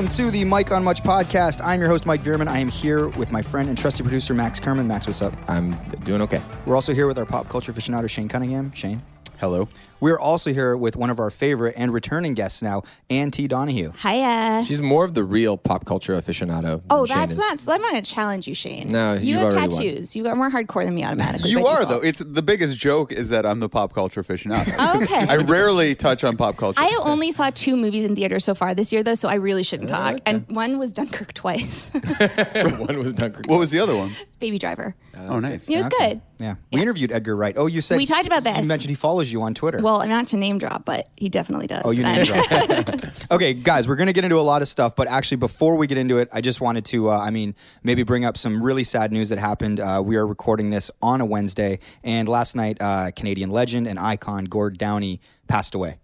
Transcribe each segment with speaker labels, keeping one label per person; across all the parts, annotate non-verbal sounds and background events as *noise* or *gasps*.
Speaker 1: welcome to the Mike on Much podcast. I'm your host, Mike Veerman. I am here with my friend and trusty producer, Max Kerman. Max, what's up?
Speaker 2: I'm doing okay.
Speaker 1: We're also here with our pop culture aficionado, Shane Cunningham. Shane.
Speaker 3: Hello.
Speaker 1: We're also here with one of our favorite and returning guests now, Anne T. Donahue.
Speaker 4: Hiya.
Speaker 2: She's more of the real pop culture aficionado.
Speaker 4: Oh,
Speaker 2: than Shane
Speaker 4: that's
Speaker 2: is.
Speaker 4: not. So I'm going to challenge you, Shane.
Speaker 2: No,
Speaker 4: you
Speaker 2: you've
Speaker 4: have
Speaker 2: already won.
Speaker 4: tattoos. You are more hardcore than me automatically.
Speaker 3: You
Speaker 4: by
Speaker 3: are
Speaker 4: default.
Speaker 3: though. It's the biggest joke is that I'm the pop culture aficionado.
Speaker 4: Oh, *laughs* okay.
Speaker 3: I rarely touch on pop culture.
Speaker 4: I only saw two movies in theaters so far this year, though, so I really shouldn't oh, talk.
Speaker 2: okay.
Speaker 4: And one was Dunkirk twice. *laughs* *laughs*
Speaker 2: one was Dunkirk.
Speaker 3: what was the other one?
Speaker 4: Baby Driver.
Speaker 3: oh, nice.
Speaker 4: It was
Speaker 1: Okay.
Speaker 4: good.
Speaker 1: Yeah. We interviewed Edgar Wright. Oh, you said
Speaker 4: We talked about that.
Speaker 1: You
Speaker 4: this.
Speaker 1: mentioned he follows you on Twitter.
Speaker 4: Well, not to name drop, but he definitely does.
Speaker 1: Oh, you name drop. *laughs* *laughs* okay, guys, we're going to get into a lot of stuff, but actually, before we get into it, I just wanted to, uh, I mean, maybe bring up some really sad news that happened. Uh, we are recording this on a Wednesday, and last night, uh, Canadian legend and icon Gord Downie passed away.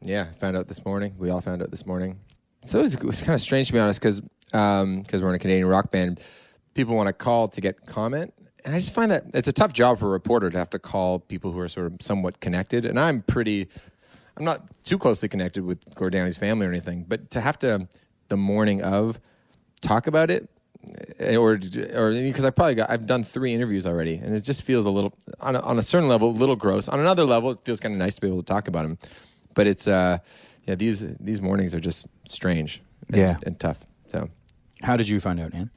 Speaker 2: Yeah, found out this morning. We all found out this morning. So it was, it was kind of strange to be honest, because um because we're in a Canadian rock band, people want to call to get comment, and I just find that it's a tough job for a reporter to have to call people who are sort of somewhat connected. And I'm pretty, I'm not too closely connected with Gord Downie's family or anything, but to have to the morning of talk about it. eh, Or, or because I probably got, I've done three interviews already, and it just feels a little, on a, on a certain level, a little gross. On another level, it feels kind of nice to be able to talk about him. But it's, uh, yeah, these these mornings are just strange, and,
Speaker 1: Yeah.
Speaker 2: and tough. So
Speaker 1: How did you find out, Anne?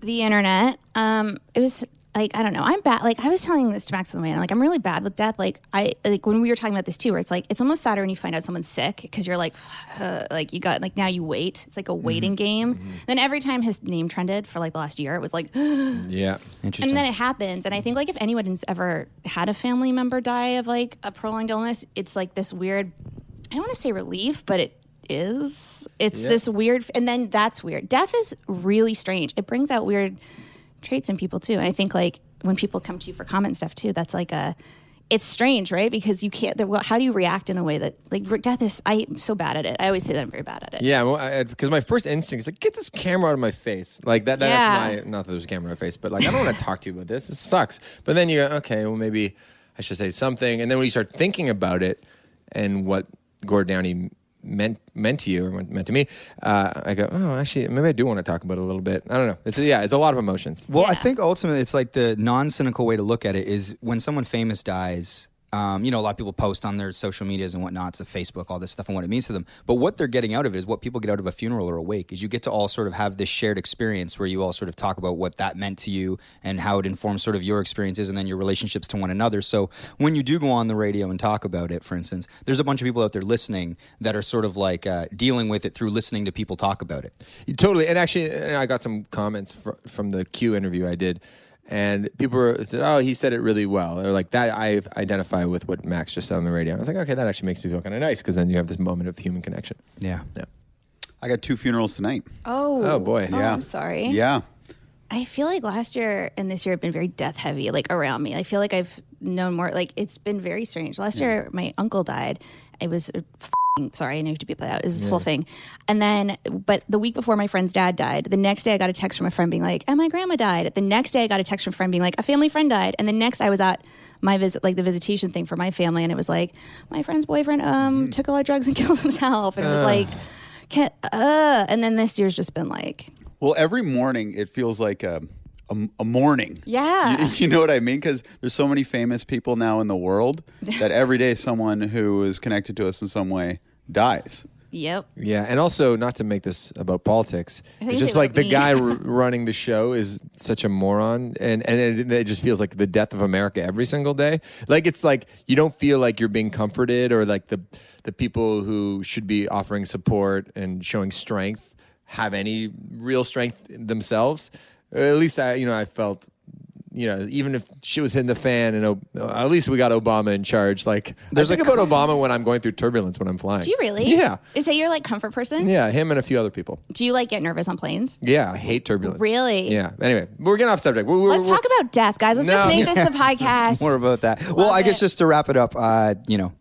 Speaker 4: the internet. Um, it was like I don't know. I'm bad. Like I was telling this to Max on the way. I'm like I'm really bad with death. Like I like when we were talking about this too, where it's like it's almost sadder when you find out someone's sick because you're like, uh, *sighs* like you got like now you wait. It's like a waiting game. Then every time his name trended for like the last year, it was like, *gasps*
Speaker 2: yeah,
Speaker 1: Interesting.
Speaker 4: And then it happens. And I think like if anyone's ever had a family member die of like a prolonged illness, it's like this weird. I don't want to say relief, but it is. It's
Speaker 2: Yeah.
Speaker 4: this weird, and then that's weird. Death is really strange. It brings out weird traits in people too. And I think like when people come to you for comment stuff too, that's like a. It's strange, right? Because you can't. well, How do you react in a way that like death is? I'm so bad at it. I always say that I'm very bad at it.
Speaker 2: yeah. Because my first instinct is like, get this camera out of my face. Like that.
Speaker 4: Yeah.
Speaker 2: That's my not that there's a camera in my face, but like I don't want to talk to you about this. This sucks. But then you go, okay, well maybe I should say something. And then when you start thinking about it and what Gord Downie meant meant to you or meant to me, uh, I go, oh, actually, maybe I do want to talk about it a little bit. I don't know. It's yeah, it's a lot of emotions.
Speaker 1: Well, I think ultimately it's like the non cynical way to look at it is when someone famous dies. Um, you know, a lot of people post on their social medias and whatnot, so Facebook, all this stuff, and what it means to them. But what they're getting out of it is what people get out of a funeral or a wake is you get to all sort of have this shared experience where you all sort of talk about what that meant to you and how it informs sort of your experiences and then your relationships to one another. So when you do go on the radio and talk about it, for instance, there's a bunch of people out there listening that are sort of like uh, dealing with it through listening to people talk about it.
Speaker 2: Totally. And actually, I got some comments fr- from the Q interview I did, and people were said, "Oh, he said it really well." Or like that. I identify with what Max just said on the radio. I was like, okay, that actually makes me feel kind of nice because then you have this moment of human connection.
Speaker 1: Yeah.
Speaker 2: Yeah.
Speaker 3: I got two funerals tonight.
Speaker 4: Oh.
Speaker 2: Oh, boy.
Speaker 4: Oh,
Speaker 3: Yeah.
Speaker 4: I'm sorry.
Speaker 3: Yeah.
Speaker 4: I feel like last year and this year have been very death heavy, like around me. I feel like I've known more. Like it's been very strange. Last year, my uncle died. I was uh, f***ing sorry. I know you have to beep that out. It was this whole thing. And then, but the week before my friend's dad died, the next day I got a text from a friend being like, "And my grandma died." The next day I got a text from a friend being like, "A family friend died." And the next I was at my visit, like the visitation thing for my family, and it was like, my friend's boyfriend um took a lot of drugs and *laughs* killed himself, and it was like. Can, uh, and then this year's just been like,
Speaker 3: Well, every morning it feels like a a, a morning.
Speaker 4: Yeah. *laughs*
Speaker 3: You, you know what I mean? Because there's so many famous people now in the world *laughs* that every day someone who is connected to us in some way dies.
Speaker 4: yep.
Speaker 2: Yeah, and also not to make this about politics.
Speaker 4: I think
Speaker 2: It's
Speaker 4: you
Speaker 2: just like the
Speaker 4: me.
Speaker 2: guy r- *laughs* running the show is such a moron, and and it, it just feels like the death of America every single day. Like it's like you don't feel like you're being comforted, or like the the people who should be offering support and showing strength have any real strength themselves. At least I, you know, I felt. You know, even if shit was hitting the fan, and O- at least we got Obama in charge. Like,
Speaker 1: There's
Speaker 2: I
Speaker 1: a
Speaker 2: think about Obama when I'm going through turbulence when I'm flying.
Speaker 4: Do you really?
Speaker 2: Yeah.
Speaker 4: Is that your like comfort person?
Speaker 2: Yeah, him and a few other people.
Speaker 4: Do you like get nervous on planes?
Speaker 2: Yeah, I hate turbulence.
Speaker 4: Really?
Speaker 2: Yeah. Anyway, we're getting off subject. We're, we're,
Speaker 4: Let's
Speaker 2: we're-
Speaker 4: talk about death, guys. Let's
Speaker 2: No.
Speaker 4: just make this the *laughs* podcast.
Speaker 1: It's more about that. well, I guess
Speaker 4: it.
Speaker 1: just to wrap it up, uh, you know,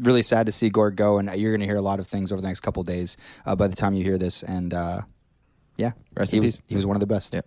Speaker 1: really sad to see Gord go, and you're going to hear a lot of things over the next couple days uh, by the time you hear this. And uh, yeah,
Speaker 2: Rest
Speaker 1: he
Speaker 2: in
Speaker 1: was,
Speaker 2: peace.
Speaker 1: He was one of the best.
Speaker 2: Yeah.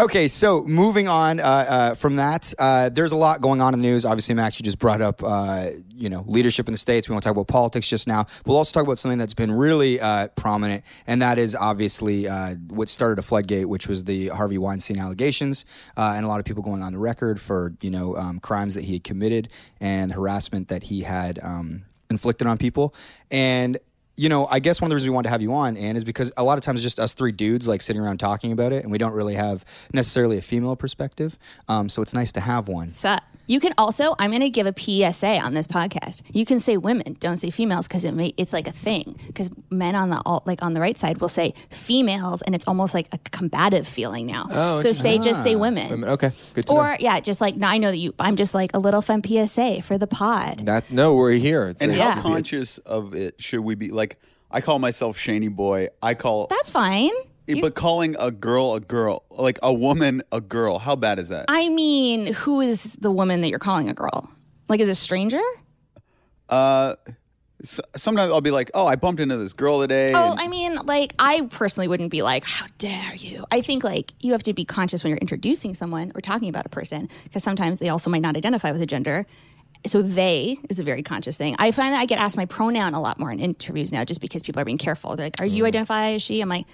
Speaker 1: Okay, so moving on uh, uh, from that, uh, there's a lot going on in the news. Obviously, Max, you just brought up, uh, you know, leadership in the states. We want to talk about politics just now. We'll also talk about something that's been really uh, prominent, and that is obviously uh, what started a floodgate, which was the Harvey Weinstein allegations, and a lot of people going on the record for you know um, crimes that he had committed and harassment that he had um, inflicted on people, and you know, I guess one of the reasons we wanted to have you on, Anne, is because a lot of times it's just us three dudes like sitting around talking about it, and we don't really have necessarily a female perspective. Um, so it's nice to have one.
Speaker 4: So you can also, I'm going to give a PSA on this podcast. You can say women, don't say females, because it may, it's like a thing. Because men on the alt, like on the right side will say females, and it's almost like a combative feeling now.
Speaker 2: Oh,
Speaker 4: so say just say ah,
Speaker 2: I
Speaker 4: women.
Speaker 2: okay, good to
Speaker 4: Or
Speaker 2: know.
Speaker 4: yeah, just like now I know that you. I'm just like a little fun PSA for the pod.
Speaker 2: That no, we're here. It's
Speaker 3: And
Speaker 2: a-
Speaker 3: how
Speaker 4: Yeah.
Speaker 3: conscious of it should we be? Like, I call myself Shaney Boy. I call,
Speaker 4: That's fine. You-
Speaker 3: but calling a girl a girl, like a woman a girl, how bad is that?
Speaker 4: I mean, who is the woman that you're calling a girl? Like, is it a stranger?
Speaker 3: Uh, s sometimes I'll be like, oh, I bumped into this girl today.
Speaker 4: Oh,
Speaker 3: and-
Speaker 4: I mean, like, I personally wouldn't be like, how dare you? I think, like, you have to be conscious when you're introducing someone or talking about a person because sometimes they also might not identify with a gender. So they is a very conscious thing. I find that I get asked my pronoun a lot more in interviews now just because people are being careful. They're like, are you identify as she? I'm like,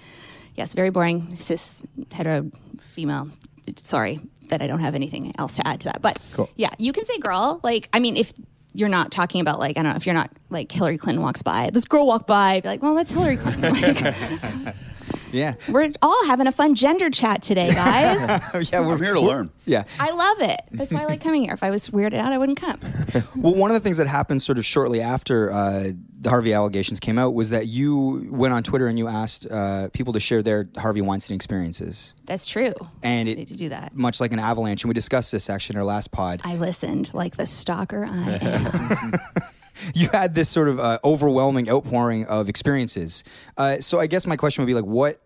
Speaker 4: yes, very boring, cis, hetero, female. Sorry that I don't have anything else to add to that. But yeah, you can say girl. Like, I mean, if you're not talking about like I don't know if you're not like Hillary Clinton walks by, this girl walked by, be like, well, that's Hillary Clinton. Like, *laughs* *laughs*
Speaker 1: Yeah,
Speaker 4: we're all having a fun gender chat today, *laughs* guys.
Speaker 1: yeah,
Speaker 3: we're here to learn.
Speaker 1: yeah.
Speaker 4: I love it. That's why I like coming here. If I was weirded out, I wouldn't come. *laughs*
Speaker 1: Well, one of the things that happened sort of shortly after uh, the Harvey allegations came out was that you went on Twitter and you asked uh, people to share their Harvey Weinstein experiences,
Speaker 4: That's true.
Speaker 1: and
Speaker 4: I
Speaker 1: it
Speaker 4: need to do that.
Speaker 1: much like an avalanche. And we discussed this actually in our last pod.
Speaker 4: I listened like the stalker I am. *laughs*
Speaker 1: you had this sort of uh, overwhelming outpouring of experiences. Uh, so I guess my question would be like, what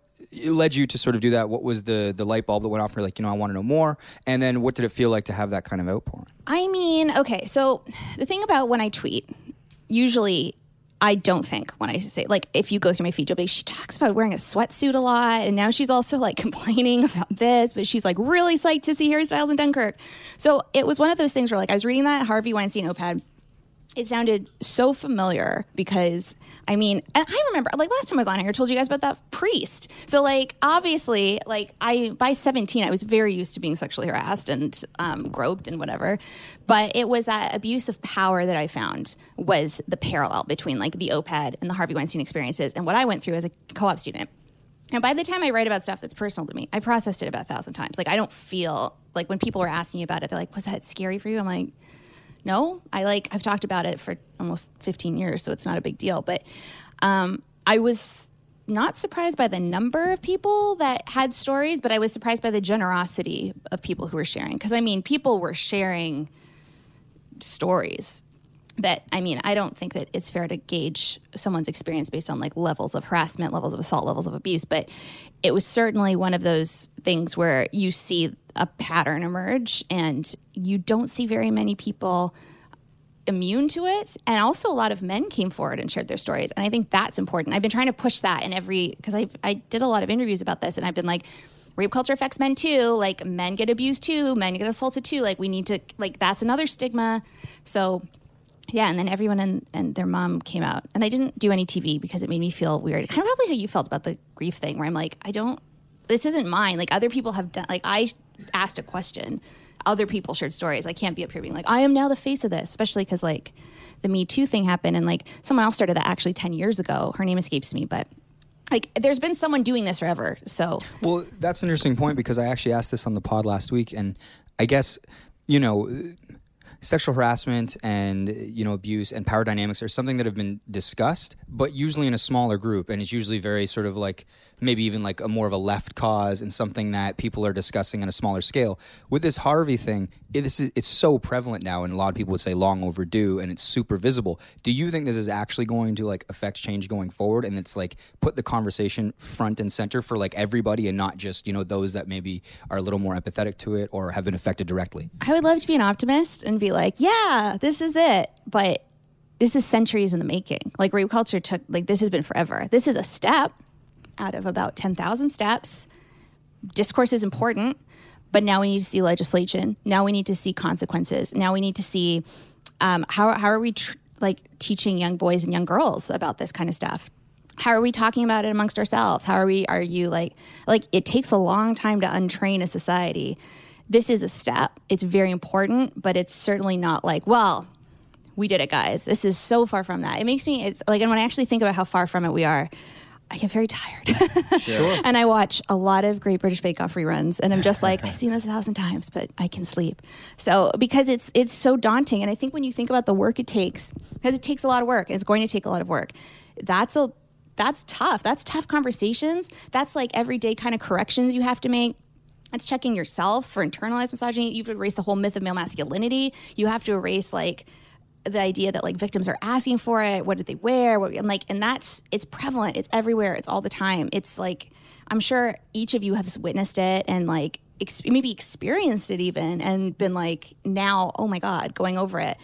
Speaker 1: led you to sort of do that? What was the the light bulb that went off for like, you know, I want to know more? And then what did it feel like to have that kind of outpouring?
Speaker 4: I mean, okay, so the thing about when I tweet, usually I don't think when I say like if you go through my feed, you'll be she talks about wearing a sweatsuit a lot, and now she's also like *laughs* complaining about this, but she's like really psyched to see Harry Styles in Dunkirk. So it was one of those things where like I was reading that Harvey Weinstein op-ed. It sounded so familiar because I mean, and I remember like last time I was on here, I told you guys about that priest. So like obviously, like I by seventeen, I was very used to being sexually harassed and um, groped and whatever. But it was that abuse of power that I found was the parallel between like the OPED and the Harvey Weinstein experiences and what I went through as a co-op student. And by the time I write about stuff that's personal to me, I processed it about a thousand times. Like I don't feel like when people are asking me about it, they're like, "Was that scary for you?" I'm like, no i like i've talked about it for almost 15 years so it's not a big deal but um, i was not surprised by the number of people that had stories but i was surprised by the generosity of people who were sharing because i mean people were sharing stories that I mean, I don't think that it's fair to gauge someone's experience based on like levels of harassment, levels of assault, levels of abuse, but it was certainly one of those things where you see a pattern emerge and you don't see very many people immune to it. And also a lot of men came forward and shared their stories and i think that's important. I've been trying to push that in every because I, I did a lot of interviews about this and i've been like rape culture affects men too. Like men get abused too. Men get assaulted too. Like we need to like that's another stigma. So yeah and then everyone and, and their mom came out. And i didn't do any tv because it made me feel weird. Kind of probably how you felt about the grief thing where i'm like i don't this isn't mine. Like other people have done like i asked a question. Other people shared stories. I can't be up here being like i am now the face of this especially because like the me too thing happened and like someone else started that actually 10 years ago. Her name escapes me but like there's been someone doing this forever so.
Speaker 1: Well, that's an interesting point because I actually asked this on the pod last week, and I guess you know, sexual harassment and you know abuse and power dynamics are something that have been discussed, but usually in a smaller group, and it's usually very sort of like maybe even like a more of a left cause and something that people are discussing on a smaller scale. With this Harvey thing, this is, it's so prevalent now, and a lot of people would say long overdue, and it's super visible. Do you think this is actually going to like affect change going forward, and it's like put the conversation front and center for like everybody, and not just you know those that maybe are a little more empathetic to it or have been affected directly?
Speaker 4: I would love to be an optimist and be like, yeah, this is it. But this is centuries in the making. Like rape culture took, like, this has been forever. This is a step out of about 10,000 steps. discourse is important, but now we need to see legislation. Now we need to see consequences. Now we need to see um, how how are we tr- like teaching young boys and young girls about this kind of stuff. How are we talking about it amongst ourselves? How are we? Are you like like it takes a long time to untrain a society. This is a step. It's very important, but it's certainly not like well, we did it, guys. This is so far from that. It makes me, it's like, and when I actually think about how far from it we are, I get very tired. *laughs* Sure. and I watch a lot of Great British Bake Off reruns, and I'm just like, I've seen this a thousand times, but I can sleep. So because it's it's so daunting, and I think when you think about the work it takes, because it takes a lot of work, it's going to take a lot of work. That's a that's tough. That's tough conversations. That's like everyday kind of corrections you have to make. That's checking yourself for internalized misogyny. You have erased the whole myth of male masculinity. You have to erase like the idea that like victims are asking for it what did they wear what, and like and that's it's prevalent. It's everywhere. It's all the time. It's like i'm sure each of you have witnessed it and like ex- maybe experienced it even and been like now oh my god going over it.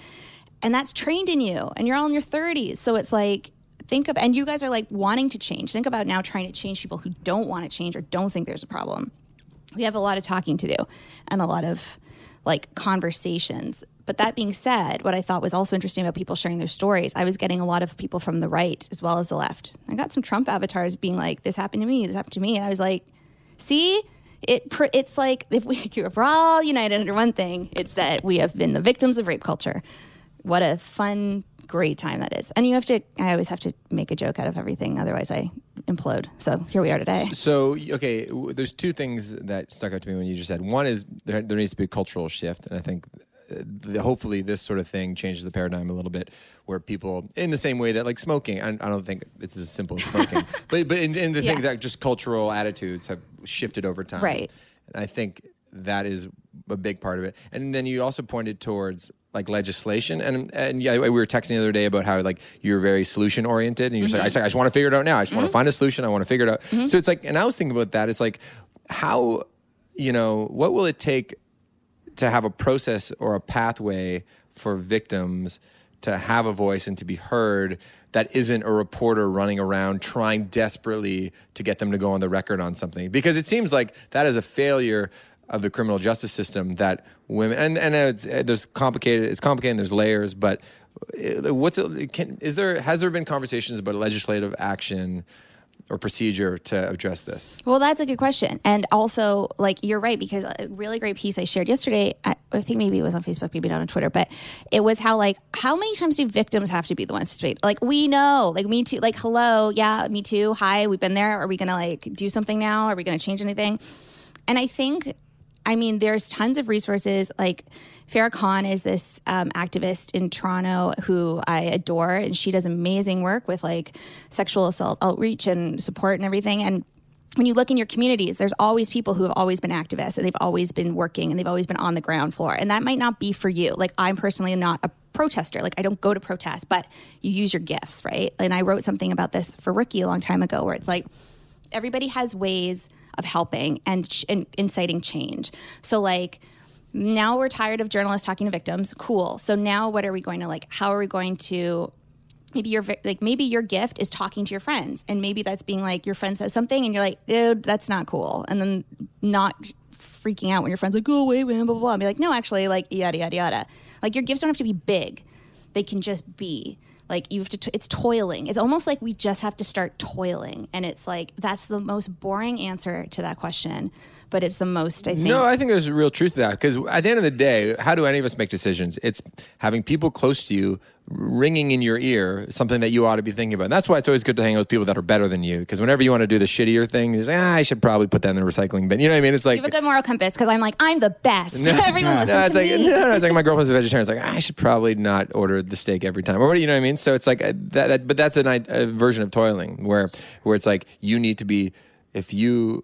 Speaker 4: And that's trained in you and you're all in your 30s so it's like think of and you guys are like wanting to change. Think about now trying to change people who don't want to change or don't think there's a problem we have a lot of talking to do and a lot of like conversations. But that being said, what I thought was also interesting about people sharing their stories, I was getting a lot of people from the right as well as the left. I got some Trump avatars being like, "This happened to me. This happened to me," and I was like, "See." It, it's like if we *laughs* if we're all united under one thing, it's that we have been the victims of rape culture. What a fun great time that is. And you have to, I always have to make a joke out of everything. Otherwise, I implode. So here we are today.
Speaker 2: So, okay, there's two things that stuck out to me when you just said. One is there, there needs to be a cultural shift. And I think uh, hopefully this sort of thing changes the paradigm a little bit where people in the same way that like smoking I, I don't think it's as simple as smoking *laughs* but but in, in the yeah. thing that just cultural attitudes have shifted over time
Speaker 4: right
Speaker 2: and i think that is a big part of it. And then you also pointed towards like legislation. And and yeah we were texting the other day about how like you're very solution oriented. And you're mm-hmm. like I, just, I just want to figure it out now. I just mm-hmm. want to find a solution. I want to figure it out. Mm-hmm. so it's like and I was thinking about that. It's like how you know what will it take to have a process or a pathway for victims to have a voice and to be heard that isn't a reporter running around trying desperately to get them to go on the record on something? Because it seems like that is a failure of the criminal justice system that women and and it's, there's complicated it's complicated there's layers but uh, what's it can, is there has there been conversations about legislative action or procedure to address this?
Speaker 4: Well, that's a good question. And also, like, you're right, because a really great piece I shared yesterday, I, I, think maybe it was on Facebook, maybe not on Twitter, but it was how, like, how many times do victims have to be the ones to speak? Like, we know, like, me too, like, hello, yeah, me too, hi, we've been there. Are we going to, like, do something now? Are we going to change anything? And I think I mean, there's tons of resources. Like Farrah Khan is this um, activist in Toronto who I adore, and she does amazing work with like sexual assault outreach and support and everything. And when you look in your communities, there's always people who have always been activists and they've always been working and they've always been on the ground floor. And that might not be for you. Like I'm personally not a protester. Like I don't go to protest, but you use your gifts, right? And I wrote something about this for Rookie a long time ago where it's like everybody has ways of helping and, ch- and inciting change. So like now we're tired of journalists talking to victims. Cool. So now what are we going to like? How are we going to maybe your like maybe your gift is talking to your friends and maybe that's being like your friend says something and you're like dude that's not cool and then not freaking out when your friends like oh, go away man blah blah blah and be like no actually like yada yada yada like your gifts don't have to be big they can just be like you have to t- it's toiling. It's almost like we just have to start toiling. And it's like that's the most boring answer to that question but it's the most i think
Speaker 2: no i think there's a real truth to that because at the end of the day how do any of us make decisions it's having people close to you ringing in your ear something that you ought to be thinking about. And that's why it's always good to hang out with people that are better than you. Because whenever you want to do the shittier thing, you're like, ah, I should probably put that in the recycling bin. You know what I mean? It's like
Speaker 4: you have a good moral compass because I'm like I'm the best. No, *laughs* Everyone no,
Speaker 2: no,
Speaker 4: it's
Speaker 2: like,
Speaker 4: me.
Speaker 2: No, no, it's like my *laughs* girlfriend's a vegetarian. It's like ah, I should probably not order the steak every time, or what? You know what I mean? So it's like uh, that, that but that's an, a version of toiling where where it's like you need to be if you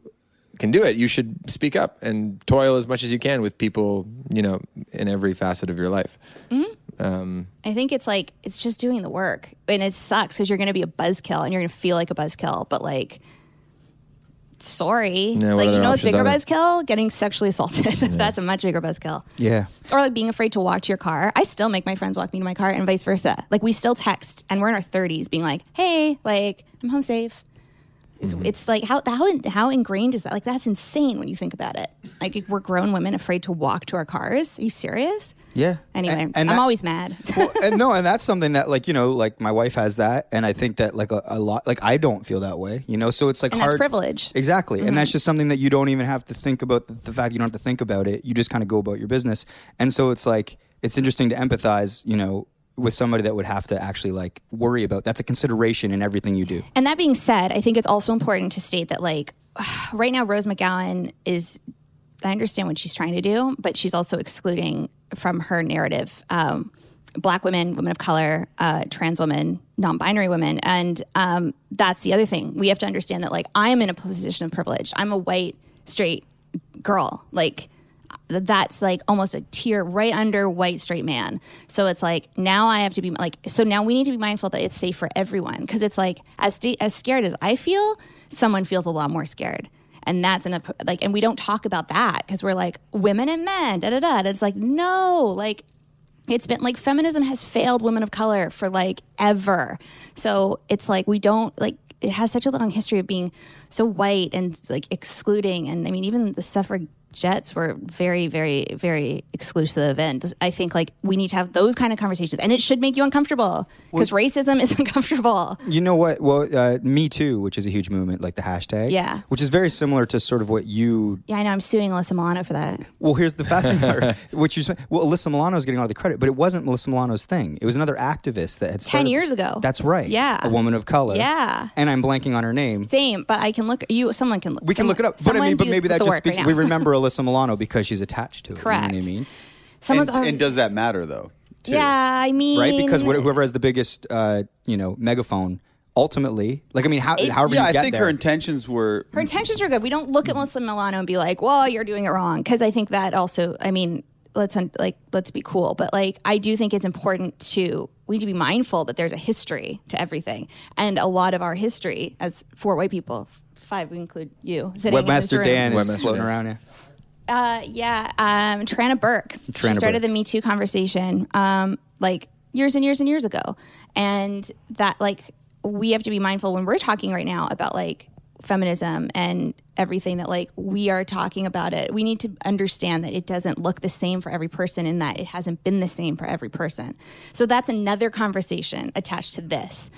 Speaker 2: can do it, you should speak up and toil as much as you can with people, you know, in every facet of your life.
Speaker 4: Mm-hmm. Um, I think it's like it's just doing the work, and it sucks because you're going to be a buzzkill and you're going to feel like a buzzkill, but like. Sorry,
Speaker 2: yeah,
Speaker 4: like you know what's bigger buzzkill? Getting sexually assaulted. *laughs* Yeah. That's a much bigger buzzkill.
Speaker 1: Yeah.
Speaker 4: Or like being afraid to walk to your car. I still make my friends walk me to my car, and vice versa. Like we still text, and we're in our thirties, being like, "Hey, like I'm home safe." It's, it's like how how how ingrained is that? Like that's insane when you think about it. Like we're grown women afraid to walk to our cars. Are you serious?
Speaker 1: Yeah.
Speaker 4: Anyway,
Speaker 1: And-
Speaker 4: I'm
Speaker 1: that-
Speaker 4: always mad. *laughs*
Speaker 1: well, and no, and that's something that like you know, like my wife has that, and I think that like a, a lot, like I don't feel that way, you know. So it's like
Speaker 4: And
Speaker 1: hard
Speaker 4: privilege.
Speaker 1: exactly, and
Speaker 4: Mm-hmm.
Speaker 1: that's just something that you don't even have to think about. The, the fact you don't have to think about it, you just kind of go about your business, and so it's like it's interesting to empathize, you know, with somebody that would have to actually like worry about. That's a consideration in everything you do.
Speaker 4: And that being said, I think it's also important to state that like *sighs* right now Rose McGowan is I understand what she's trying to do, but she's also excluding from her narrative um, black women, women of color, uh, trans women, non-binary women, and um, that's the other thing. We have to understand that like I am in a position of privilege. I'm a white straight girl. Like that's like almost a tier right under white straight man. So it's like now I have to be like so now we need to be mindful that it's safe for everyone because it's like as sta- as scared as I feel, someone feels a lot more scared. And that's an like and we don't talk about that because we're like women and men da da da. And it's like no, like it's been like feminism has failed women of color for like ever. So it's like we don't like it has such a long history of being so white and like excluding and I mean even the suffragettes were very very very exclusive and I think like we need to have those kind of conversations and it should make you uncomfortable because racism is *laughs* uncomfortable.
Speaker 1: You know what? Well, uh, Me Too, which is a huge movement, like the hashtag,
Speaker 4: Yeah.
Speaker 1: which is very similar to sort of what you
Speaker 4: Yeah, I know I'm suing Alyssa Milano for that.
Speaker 1: Well, here's the fascinating part, *laughs* which you well, Alyssa Milano is getting all the credit, but it wasn't Alyssa Milano's thing. It was another activist that had started,
Speaker 4: years ago.
Speaker 1: That's right.
Speaker 4: Yeah.
Speaker 1: a woman of color.
Speaker 4: Yeah.
Speaker 1: and I'm blanking on her name.
Speaker 4: Same, but I can look you someone can look
Speaker 1: We can look it up, but I mean, but maybe that just speaks. we remember *laughs* Alyssa Milano because she's attached to it.
Speaker 4: Correct.
Speaker 1: You know what I mean?
Speaker 4: Someone's
Speaker 3: and,
Speaker 4: already,
Speaker 3: and does that matter though? too?
Speaker 4: Yeah, I mean
Speaker 1: Right? Because wh- whoever has the biggest, uh, you know, megaphone, ultimately, like I mean, how, however
Speaker 3: Yeah,
Speaker 1: you
Speaker 3: I
Speaker 1: get
Speaker 3: think
Speaker 1: there.
Speaker 3: her intentions were
Speaker 4: her intentions are good. We don't look at Melissa Milano and be like, "Well, you're doing it wrong," because I think that also, I mean, let's un- like let's be cool, but like I do think it's important to we need to be mindful that there's a history to everything, and a lot of our history as four white people, five we include you, sitting in this
Speaker 1: Webmaster
Speaker 4: room.
Speaker 1: Dan is
Speaker 2: Webmaster
Speaker 1: floating
Speaker 2: Dan.
Speaker 1: around. Yeah.
Speaker 4: Uh, yeah, um, Tarana Burke.
Speaker 1: Tarana
Speaker 4: she started
Speaker 1: Burke.
Speaker 4: the Me Too conversation, um, like years and years and years ago, and that like we have to be mindful when we're talking right now about like feminism and everything that like we are talking about it. We need to understand that it doesn't look the same for every person, in that it hasn't been the same for every person. So that's another conversation attached to this.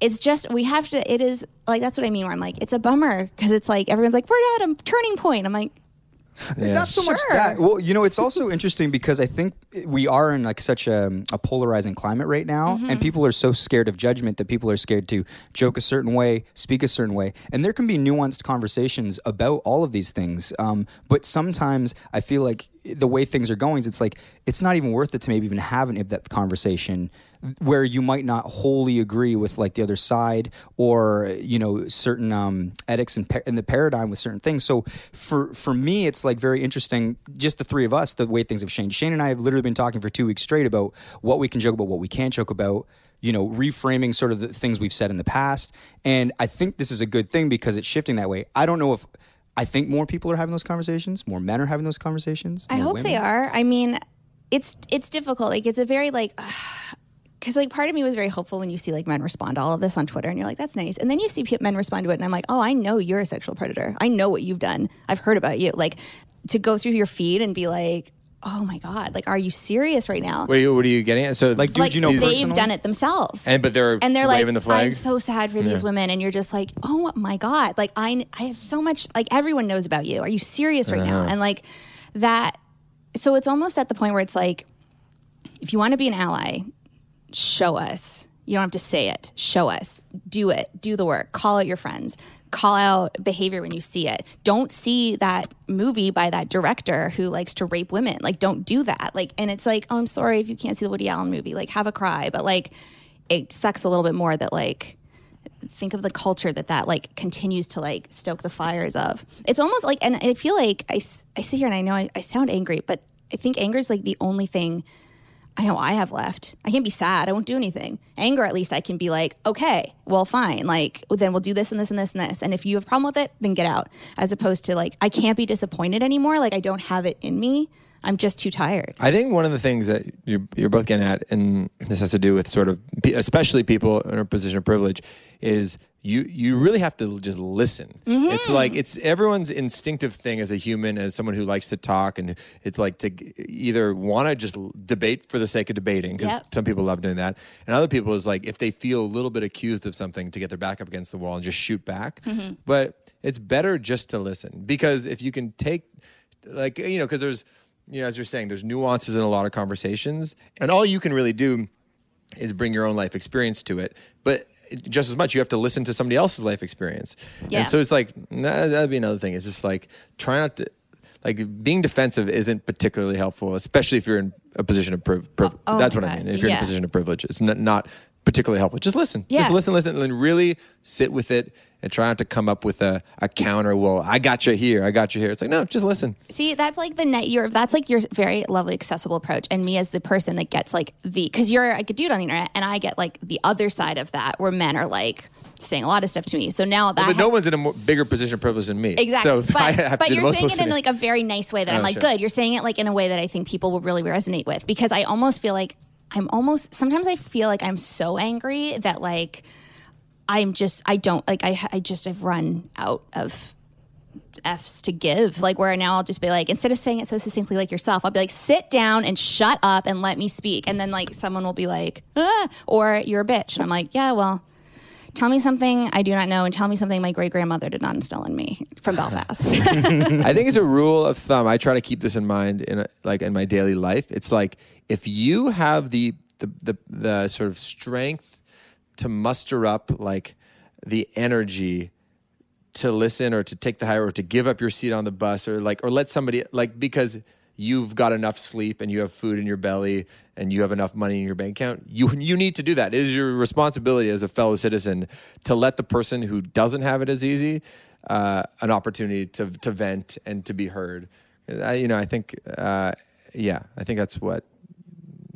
Speaker 4: It's just we have to. It is like that's what I mean. Where I'm like, it's a bummer because it's like everyone's like, we're at a turning point. I'm like,
Speaker 1: Not so much that. Well, you know, it's also interesting because I think we are in like such a, a polarizing climate right now,
Speaker 4: Mm-hmm.
Speaker 1: and people are so scared of judgment that people are scared to joke a certain way, speak a certain way, and there can be nuanced conversations about all of these things. Um, but sometimes I feel like the way things are going it's like it's not even worth it to maybe even have an in-depth conversation where you might not wholly agree with like the other side or you know certain um, ethics and, and the paradigm with certain things. So for for me, it's like very interesting. Just the three of us, the way things have changed. Shane and I have literally been talking for two weeks straight about what we can joke about, what we can't joke about. You know, reframing sort of the things we've said in the past, and I think this is a good thing because it's shifting that way. I don't know if. I think more people are having those conversations. More men are having those conversations.
Speaker 4: I hope
Speaker 1: women.
Speaker 4: they are. I mean, it's it's difficult. Like it's a very like *sighs* because like part of me was very hopeful when you see like men respond to all of this on Twitter, and you're like, that's nice. And then you see men respond to it, and I'm like, oh, I know you're a sexual predator. I know what you've done. I've heard about you. Like to go through your feed and be like, oh my god, like are you serious right now?
Speaker 2: What are you, what are you getting at? So
Speaker 1: Like, dude,
Speaker 4: like
Speaker 1: you know,
Speaker 4: they've
Speaker 1: personally?
Speaker 4: done it themselves.
Speaker 2: and but they're
Speaker 4: and they're like,
Speaker 2: waving the
Speaker 4: I'm so sad for these women, and you're just like, oh my god, like I, I have so much, like everyone knows about you. Are you serious right now? Uh-huh. And like that, so it's almost at the point where it's like, if you want to be an ally, show us. You don't have to say it. Show us. Do it. Do the work. Call out your friends. Call out behavior when you see it. Don't see that movie by that director who likes to rape women. Like, don't do that. Like, and it's like, oh, I'm sorry if you can't see the Woody Allen movie. Like, have a cry. But like, it sucks a little bit more that like think of the culture that that like continues to like stoke the fires of it's almost like and i feel like I, I sit here and i know I, I sound angry but i think anger is like the only thing i know i have left. I can't be sad. I won't do anything. Anger at least i can be like okay well fine. Like then we'll do this and this and this and this. And if you have a problem with it then get out. As opposed to like i can't be disappointed anymore. Like i don't have it in me I'm just too tired.
Speaker 2: I think one of the things that you're, you're both getting at, and this has to do with sort of, especially people in a position of privilege, is you you really have to just listen. Mm-hmm. It's like it's everyone's instinctive thing as a human, as someone who likes to talk, and it's like to either want to just debate for the sake of debating, because
Speaker 4: Yep.
Speaker 2: some people love doing that, and other people is like if they feel a little bit accused of something, to get their back up against the wall and just shoot back. Mm-hmm. But it's better just to listen because if you can take like you know because there's you know as you're saying there's nuances in a lot of conversations and all you can really do is bring your own life experience to it but just as much you have to listen to somebody else's life experience.
Speaker 4: Yeah.
Speaker 2: and so it's like nah, that'd be another thing. It's just like try not to like being defensive isn't particularly helpful especially if you're in a position of priv- priv-
Speaker 4: oh
Speaker 2: that's what i mean if you're in a position of privilege. It's not, not particularly helpful just listen
Speaker 4: Yeah.
Speaker 2: just listen listen and really sit with it and try not to come up with a, a counter well i got you here i got you here it's like no just listen
Speaker 4: See, that's like the net. Your that's like your very lovely, accessible approach, and me as the person that gets like the because you're like a dude on the internet, and I get like the other side of that, where men are like saying a lot of stuff to me. So now that
Speaker 2: but
Speaker 4: ha-
Speaker 2: no one's in a more, bigger position of privilege than me.
Speaker 4: Exactly.
Speaker 2: So *laughs*
Speaker 4: but
Speaker 2: I have
Speaker 4: but you're saying it in like a very nice way that I'm
Speaker 2: Oh,
Speaker 4: like,
Speaker 2: sure.
Speaker 4: good. You're saying it like in a way that I think people will really resonate with because I almost feel like I'm almost sometimes I feel like I'm so angry that like I'm just I don't like I I just have run out of F's to give. Like where now I'll just be like, instead of saying it so succinctly like yourself, I'll be like, sit down and shut up and let me speak. And then like someone will be like, ah, or you're a bitch. And I'm like, yeah, well, tell me something I do not know and tell me something my great grandmother did not instill in me from Belfast. *laughs*
Speaker 2: I think it's a rule of thumb. I try to keep this in mind in a, like in my daily life. It's like if you have the the the, the sort of strength to muster up like the energy to listen or to take the high or to give up your seat on the bus or like or let somebody like because you've got enough sleep and you have food in your belly and you have enough money in your bank account you you need to do that it is your responsibility as a fellow citizen to let the person who doesn't have it as easy uh, an opportunity to to vent and to be heard I, you know i think uh, yeah i think that's what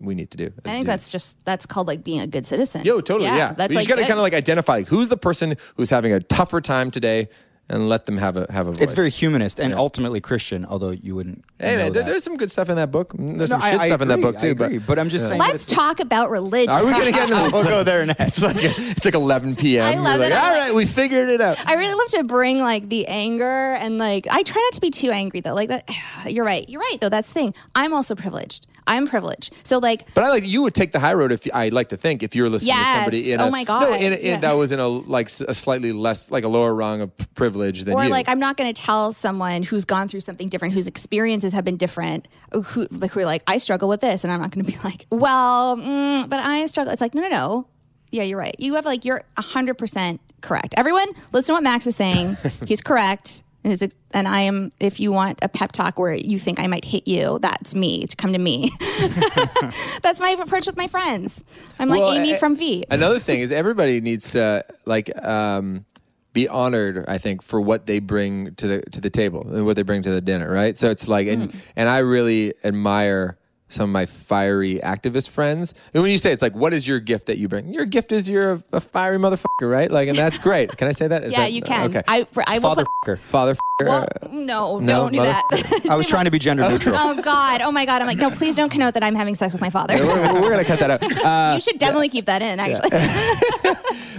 Speaker 2: we need to do
Speaker 4: I think that's just that's called like being a good citizen.
Speaker 2: Yo, totally. Yeah.
Speaker 4: that's
Speaker 2: you
Speaker 4: like
Speaker 2: just got to kind of like identify like, who's the person who's having a tougher time today and let them have a have a voice.
Speaker 1: It's very humanist and ultimately Christian, although you wouldn't.
Speaker 2: Hey,
Speaker 1: know
Speaker 2: man, there-
Speaker 1: that.
Speaker 2: there's some good stuff in that book. There's
Speaker 1: No,
Speaker 2: some
Speaker 1: I-
Speaker 2: shit
Speaker 1: I
Speaker 2: stuff in that
Speaker 1: agree,
Speaker 2: book
Speaker 1: I
Speaker 2: too.
Speaker 1: agree, but I'm just saying.
Speaker 4: Let's talk about religion.
Speaker 2: Are we gonna get into *laughs*
Speaker 1: We'll go there next.
Speaker 2: It's like it's like 11 p.m.
Speaker 4: I
Speaker 2: We're
Speaker 4: love
Speaker 2: like,
Speaker 4: it. I'm
Speaker 2: All
Speaker 4: like-
Speaker 2: right, we figured it out.
Speaker 4: I really love to bring like the anger and like I try not to be too angry though. Like that, *sighs* you're right. You're right though. That's the thing. I'm also privileged. I'm privileged. So like
Speaker 2: But I like you would take the high road if I like to think if you're listening
Speaker 4: Yes.
Speaker 2: to somebody in
Speaker 4: Oh
Speaker 2: a,
Speaker 4: my God.
Speaker 2: no in, in
Speaker 4: Yeah.
Speaker 2: that was in a like a slightly less like a lower rung of p- privilege than
Speaker 4: or
Speaker 2: you.
Speaker 4: like I'm not going to tell someone who's gone through something different, whose experiences have been different, who like who are like I struggle with this, and I'm not going to be *laughs* like, well, mm, but I struggle. It's like no, no, no. Yeah, you're right. You have like you're hundred percent correct. Everyone, listen to what Max is saying. *laughs* He's correct. And is- And I am. If you want a pep talk where you think I might hit you, that's me. To come to me. *laughs* that's my approach with my friends. I'm like
Speaker 2: Well,
Speaker 4: Amy
Speaker 2: a-
Speaker 4: from V.
Speaker 2: Another thing is everybody needs to like um, be honored. I think for what they bring to the to the table and what they bring to the dinner, right? So it's like, and
Speaker 4: Mm.
Speaker 2: and I really admire some of my fiery activist friends. And when you say it's like, what is your gift that you bring? Your gift is you're a, a fiery motherfucker, right? Like, and that's great. Can I say that? Is *laughs*
Speaker 4: yeah,
Speaker 2: that-
Speaker 4: you can.
Speaker 2: Okay.
Speaker 4: I I will
Speaker 1: Father
Speaker 4: put.
Speaker 1: f***er.
Speaker 2: Father.
Speaker 4: Well, no,
Speaker 2: no,
Speaker 4: don't do that. *laughs*
Speaker 1: I was trying to be gender neutral.
Speaker 4: Oh God! Oh my God! I'm like, no, please don't connote that I'm having sex with my father.
Speaker 2: we're, we're gonna cut that out. *laughs* Uh,
Speaker 4: you should definitely keep that in. Actually,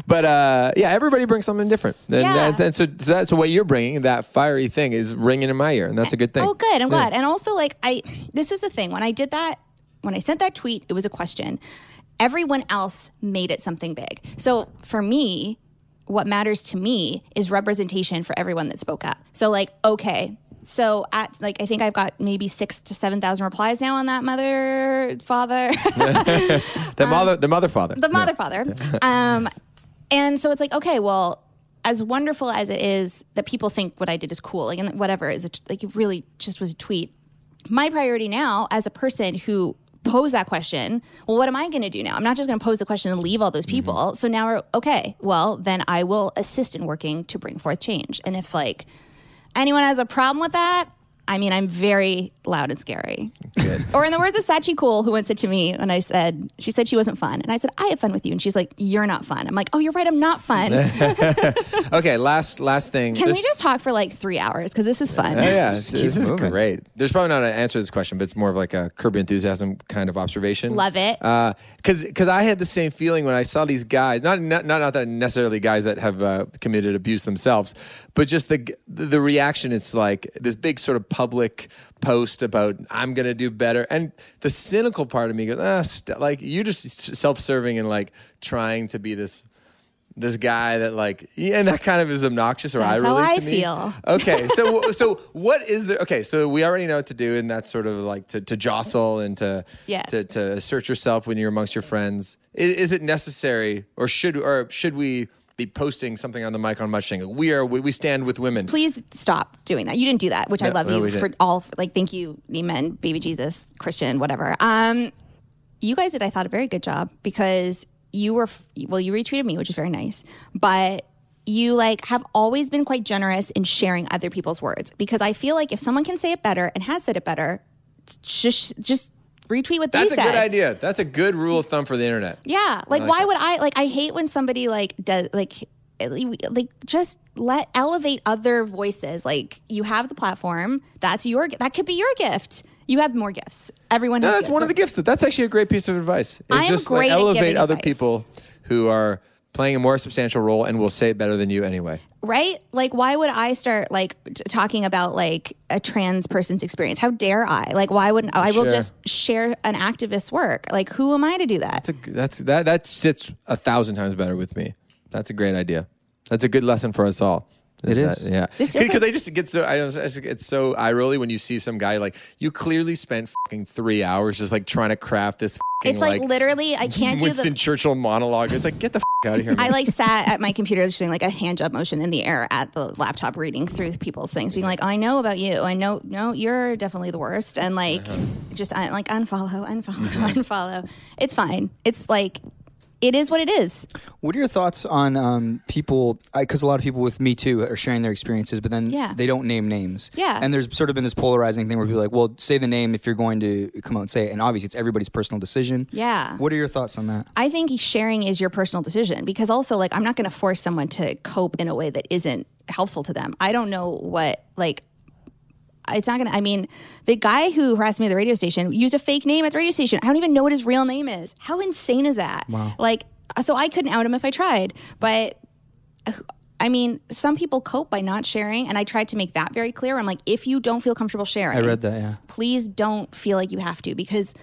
Speaker 2: But uh, yeah, everybody brings something different, and,
Speaker 4: Yeah.
Speaker 2: and, and so, so that's what you're bringing. That fiery thing is ringing in my ear, and that's a good thing.
Speaker 4: oh, good. I'm glad. And also, like, I this was the thing when I did that. When I sent that tweet, it was a question. Everyone else made it something big. So for me, what matters to me is representation for everyone that spoke up. So like, okay. So at like I think I've got maybe six to seven thousand replies now on that mother father. *laughs*
Speaker 2: The mother, the mother, father,
Speaker 4: the mother father. *laughs* Um, and so it's like, okay, well, as wonderful as it is that people think what I did is cool, like and whatever is a t- like it really just was a tweet. My priority now, as a person who posed that question, well, what am I going to do now? I'm not just going to pose the question and leave all those people. Mm-hmm. So now we're okay. Well, then I will assist in working to bring forth change. And if like anyone has a problem with that, I mean, I'm very loud and scary. Or in the words of Sachi Cool, who once said to me when I said, she said she wasn't fun. And I said, I have fun with you. And she's like, you're not fun. I'm like, oh, you're right. I'm not fun. *laughs*
Speaker 2: Okay, last last thing.
Speaker 4: Can
Speaker 2: This-
Speaker 4: we just talk for like three hours? Because this is fun.
Speaker 2: Oh, yeah,
Speaker 1: Just
Speaker 2: this, is
Speaker 1: moving.
Speaker 2: great. There's probably not an answer to this question, but it's more of like a curb enthusiasm kind of observation.
Speaker 4: Love it.
Speaker 2: Because because I had the same feeling when I saw these guys. Not not not, not that necessarily guys that have uh, committed abuse themselves, but just the the reaction. It's like this big sort of public post about I'm gonna do better, and the cynical part of me goes, ah, st- like you're just self serving and like trying to be this. This guy that like yeah, and that kind of is obnoxious or
Speaker 4: That's
Speaker 2: I
Speaker 4: how I
Speaker 2: to me.
Speaker 4: feel. *laughs*
Speaker 2: Okay, so so what is there? Okay, so we already know what to do, and that's sort of like to, to jostle and to
Speaker 4: Yeah.
Speaker 2: to, to assert yourself when you're amongst your friends. Is, is it necessary, or should or should we be posting something on the mic on much saying we are we, we stand with women?
Speaker 4: Please stop doing that. You didn't do that, which I love
Speaker 2: no,
Speaker 4: you for all. Like, thank you, Amen, Baby Jesus, Christian, whatever. Um, you guys did, I thought, a very good job because you were well. You retweeted me, which is very nice, but you like have always been quite generous in sharing other people's words because I feel like if someone can say it better and has said it better, just just retweet what
Speaker 2: That's
Speaker 4: they
Speaker 2: a good idea. That's a good rule of thumb for the internet.
Speaker 4: Yeah, like
Speaker 2: like
Speaker 4: why
Speaker 2: that.
Speaker 4: would I like I hate when somebody like does like like just let elevate other voices. Like you have the platform, that's your that could be your gift. You have more gifts. Everyone
Speaker 2: No, that's
Speaker 4: gifts.
Speaker 2: one of the gifts. That's actually a great piece of advice. It's
Speaker 4: I am
Speaker 2: just
Speaker 4: great
Speaker 2: like elevate other
Speaker 4: advice.
Speaker 2: people who are playing a more substantial role and will say it better than you anyway.
Speaker 4: right? Like why would I start like t- talking about like a trans person's experience? How dare I? Like why wouldn't I will just share an activist's work? Like who am I to do that?
Speaker 2: That's a, that's that that sits a thousand times better with me. That's a great idea. That's a good lesson for us all.
Speaker 1: It
Speaker 2: that-
Speaker 1: is.
Speaker 2: yeah. Because
Speaker 4: like-
Speaker 2: I just get so I don't it's so eye rolly when you see some guy like you clearly spent fucking three hours just like trying to craft this. Fucking,
Speaker 4: It's like, literally I can't *laughs* do
Speaker 2: Winston
Speaker 4: the
Speaker 2: Churchill monologue. It's like get the f- out of here.
Speaker 4: I like *laughs* sat at my computer just doing like a hand job motion in the air at the laptop reading through people's things being like I know about you I know no you're definitely the worst and like
Speaker 2: Uh-huh.
Speaker 4: just uh, like unfollow unfollow
Speaker 2: Mm-hmm. *laughs*
Speaker 4: unfollow it's fine it's like it is what it is
Speaker 1: What are your thoughts on um, people? Because a lot of people with Me Too are sharing their experiences, but then
Speaker 4: Yeah.
Speaker 1: they don't name names.
Speaker 4: Yeah.
Speaker 1: And there's sort of been this polarizing thing where people are like, well, say the name if you're going to come out and say it. And obviously, it's everybody's personal decision.
Speaker 4: Yeah.
Speaker 1: What are your thoughts on that?
Speaker 4: I think sharing is your personal decision because also like I'm not going to force someone to cope in a way that isn't helpful to them. I don't know what like it's not gonna. I mean, the guy who harassed me at the radio station used a fake name at the radio station. I don't even know what his real name is. How insane is that? Wow. Like, so I couldn't out him if I tried. But I mean, some people cope by not sharing, and I tried to make that very clear. I'm like, if you don't feel comfortable sharing,
Speaker 1: I read that, yeah.
Speaker 4: Please don't feel like you have to because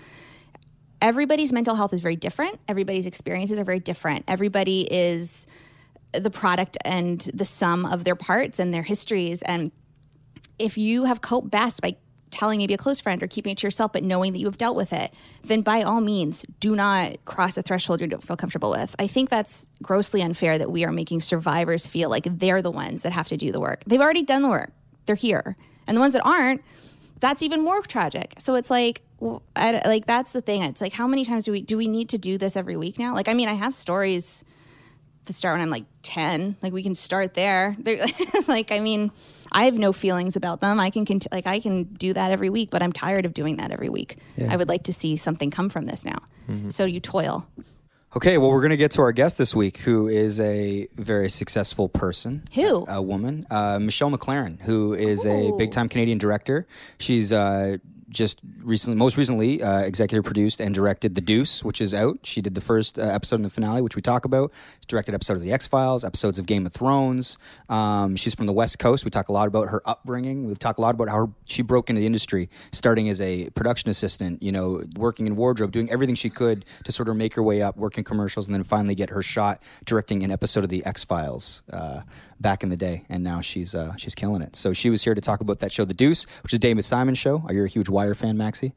Speaker 4: everybody's mental health is very different. Everybody's experiences are very different. Everybody is the product and the sum of their parts and their histories. And if you have coped best by telling maybe a close friend or keeping it to yourself, but knowing that you have dealt with it, then by all means, do not cross a threshold you don't feel comfortable with. I think that's grossly unfair that we are making survivors feel like they're the ones that have to do the work. They've already done the work, they're here. And the ones that aren't, that's even more tragic. So it's like, I, like that's the thing. It's like, how many times do we do we need to do this every week now? Like, I mean, I have stories to start when I'm like 10. Like we can start there. They're, *laughs* like I mean, I have no feelings about them. I can cont- like I can do that every week, but I'm tired of doing that every week. I would like to see something come from this now. So you toil.
Speaker 1: Okay, well, we're going to get to our guest this week, who is a very successful person.
Speaker 4: Who?
Speaker 1: A woman, uh, Michelle MacLaren, who is a big time Canadian director. She's uh, just recently, most recently, uh, executive produced and directed The Deuce, which is out. She did the first uh, episode and the finale, which we talk about. She directed episodes of The X Files, episodes of Game of Thrones. Um, she's from the West Coast. We talk a lot about her upbringing. We talk a lot about how she broke into the industry, starting as a production assistant, you know, working in wardrobe, doing everything she could to sort of make her way up, working commercials, and then finally get her shot directing an episode of The X Files uh, back in the day. And now she's uh, she's killing it. So she was here to talk about that show, The Deuce, which is David Simon's show. Are you a huge Wire fan, Maxie?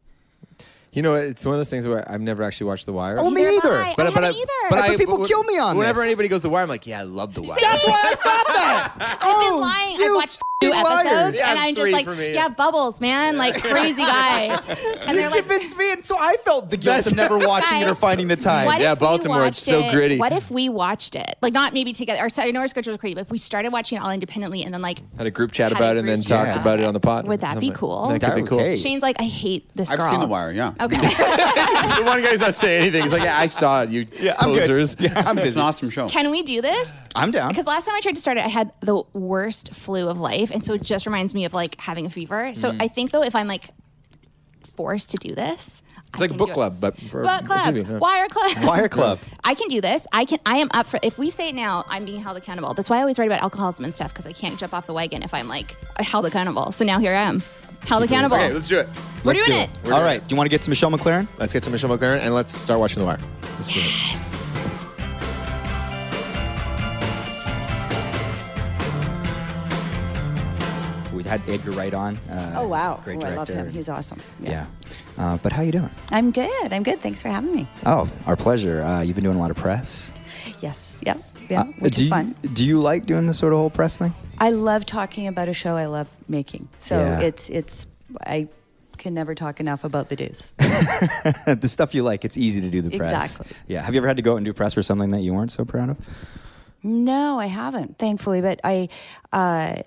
Speaker 2: You know, it's one of those things where I've never actually watched The Wire.
Speaker 1: Oh, me
Speaker 4: Neither
Speaker 1: either.
Speaker 4: have I.
Speaker 2: But-
Speaker 4: I
Speaker 2: but I-
Speaker 4: either.
Speaker 1: But
Speaker 2: I-
Speaker 1: people
Speaker 2: wh-
Speaker 1: kill me on
Speaker 2: Whenever
Speaker 1: this.
Speaker 2: anybody goes to The Wire, I'm like, yeah, I love The Wire.
Speaker 1: That's why I thought that. *laughs*
Speaker 4: I've
Speaker 1: Oh,
Speaker 4: been lying. I've
Speaker 1: you
Speaker 4: watched two
Speaker 1: f***ing
Speaker 4: episodes.
Speaker 2: Yeah,
Speaker 4: and I'm just like, yeah, bubbles, man, like crazy guy. *laughs* And
Speaker 1: You
Speaker 4: they're like,
Speaker 1: convinced me, and so I felt the guilt of never *laughs* watching it or finding the time.
Speaker 4: What
Speaker 2: Yeah,
Speaker 4: if we
Speaker 2: Baltimore, it's
Speaker 4: watched
Speaker 2: so
Speaker 4: it-
Speaker 2: gritty.
Speaker 4: What if we watched it? Like, not maybe together. Our, I know our schedules are crazy, but if we started watching it all independently and then, like,
Speaker 2: Had a group chat
Speaker 4: Had a
Speaker 2: about it and then
Speaker 4: group
Speaker 2: talked
Speaker 1: chat.
Speaker 2: about it on the pod.
Speaker 4: Would that be
Speaker 2: I'm
Speaker 4: cool?
Speaker 2: That could be cool.
Speaker 1: Okay.
Speaker 4: Shane's like, I hate this
Speaker 3: I've
Speaker 4: girl.
Speaker 3: seen The Wire. Yeah.
Speaker 4: Okay. *laughs*
Speaker 2: the one guy's not saying anything. He's like, yeah, I saw it. You
Speaker 1: Yeah, I'm
Speaker 2: posers.
Speaker 1: good. Yeah, I'm
Speaker 3: It's
Speaker 1: busy.
Speaker 3: an awesome show.
Speaker 4: Can we do this?
Speaker 1: I'm down.
Speaker 4: Because last time I tried to start it, I had the worst flu of life, and so it just reminds me of like having a fever. So
Speaker 2: Mm.
Speaker 4: I think though, if I'm like forced to do this,
Speaker 2: It's like a book club, but for
Speaker 4: Book club,
Speaker 2: TV, yeah.
Speaker 4: wire club, *laughs*
Speaker 1: Wire Club.
Speaker 4: I can do this. I can. I am up for. If we say it now, I'm being held accountable. That's why I always write about alcoholism and stuff because I can't jump off the wagon if I'm like held accountable. So now here I am, held accountable.
Speaker 2: Okay, let's do it.
Speaker 4: We're
Speaker 1: Let's
Speaker 4: doing
Speaker 1: do
Speaker 4: it.
Speaker 2: We're
Speaker 1: All
Speaker 2: doing
Speaker 1: right. Do you want to get to Michelle MacLaren?
Speaker 2: Let's get to Michelle MacLaren and let's start watching The Wire. Let's do it.
Speaker 1: Had Edgar Wright on. Uh,
Speaker 5: Oh wow!
Speaker 1: Great
Speaker 5: Oh, I love
Speaker 1: director.
Speaker 5: him. He's awesome.
Speaker 1: yeah. Uh, but how you doing?
Speaker 5: I'm good. I'm good. Thanks for having me.
Speaker 1: Oh, our pleasure. Uh, you've been doing a lot of press.
Speaker 5: Yes. Yep. Yeah.
Speaker 1: Uh,
Speaker 5: which is
Speaker 1: you-
Speaker 5: fun.
Speaker 1: Do you like doing this sort of whole press thing?
Speaker 5: I love talking about a show I love making. So
Speaker 1: Yeah.
Speaker 5: it's it's I can never talk enough about the Deuce. *laughs*
Speaker 1: the stuff you like, it's easy to do the press.
Speaker 5: Exactly.
Speaker 1: Yeah. Have you ever had to go out and do press for something that you weren't so proud of?
Speaker 5: No, I haven't, thankfully. But I, uh,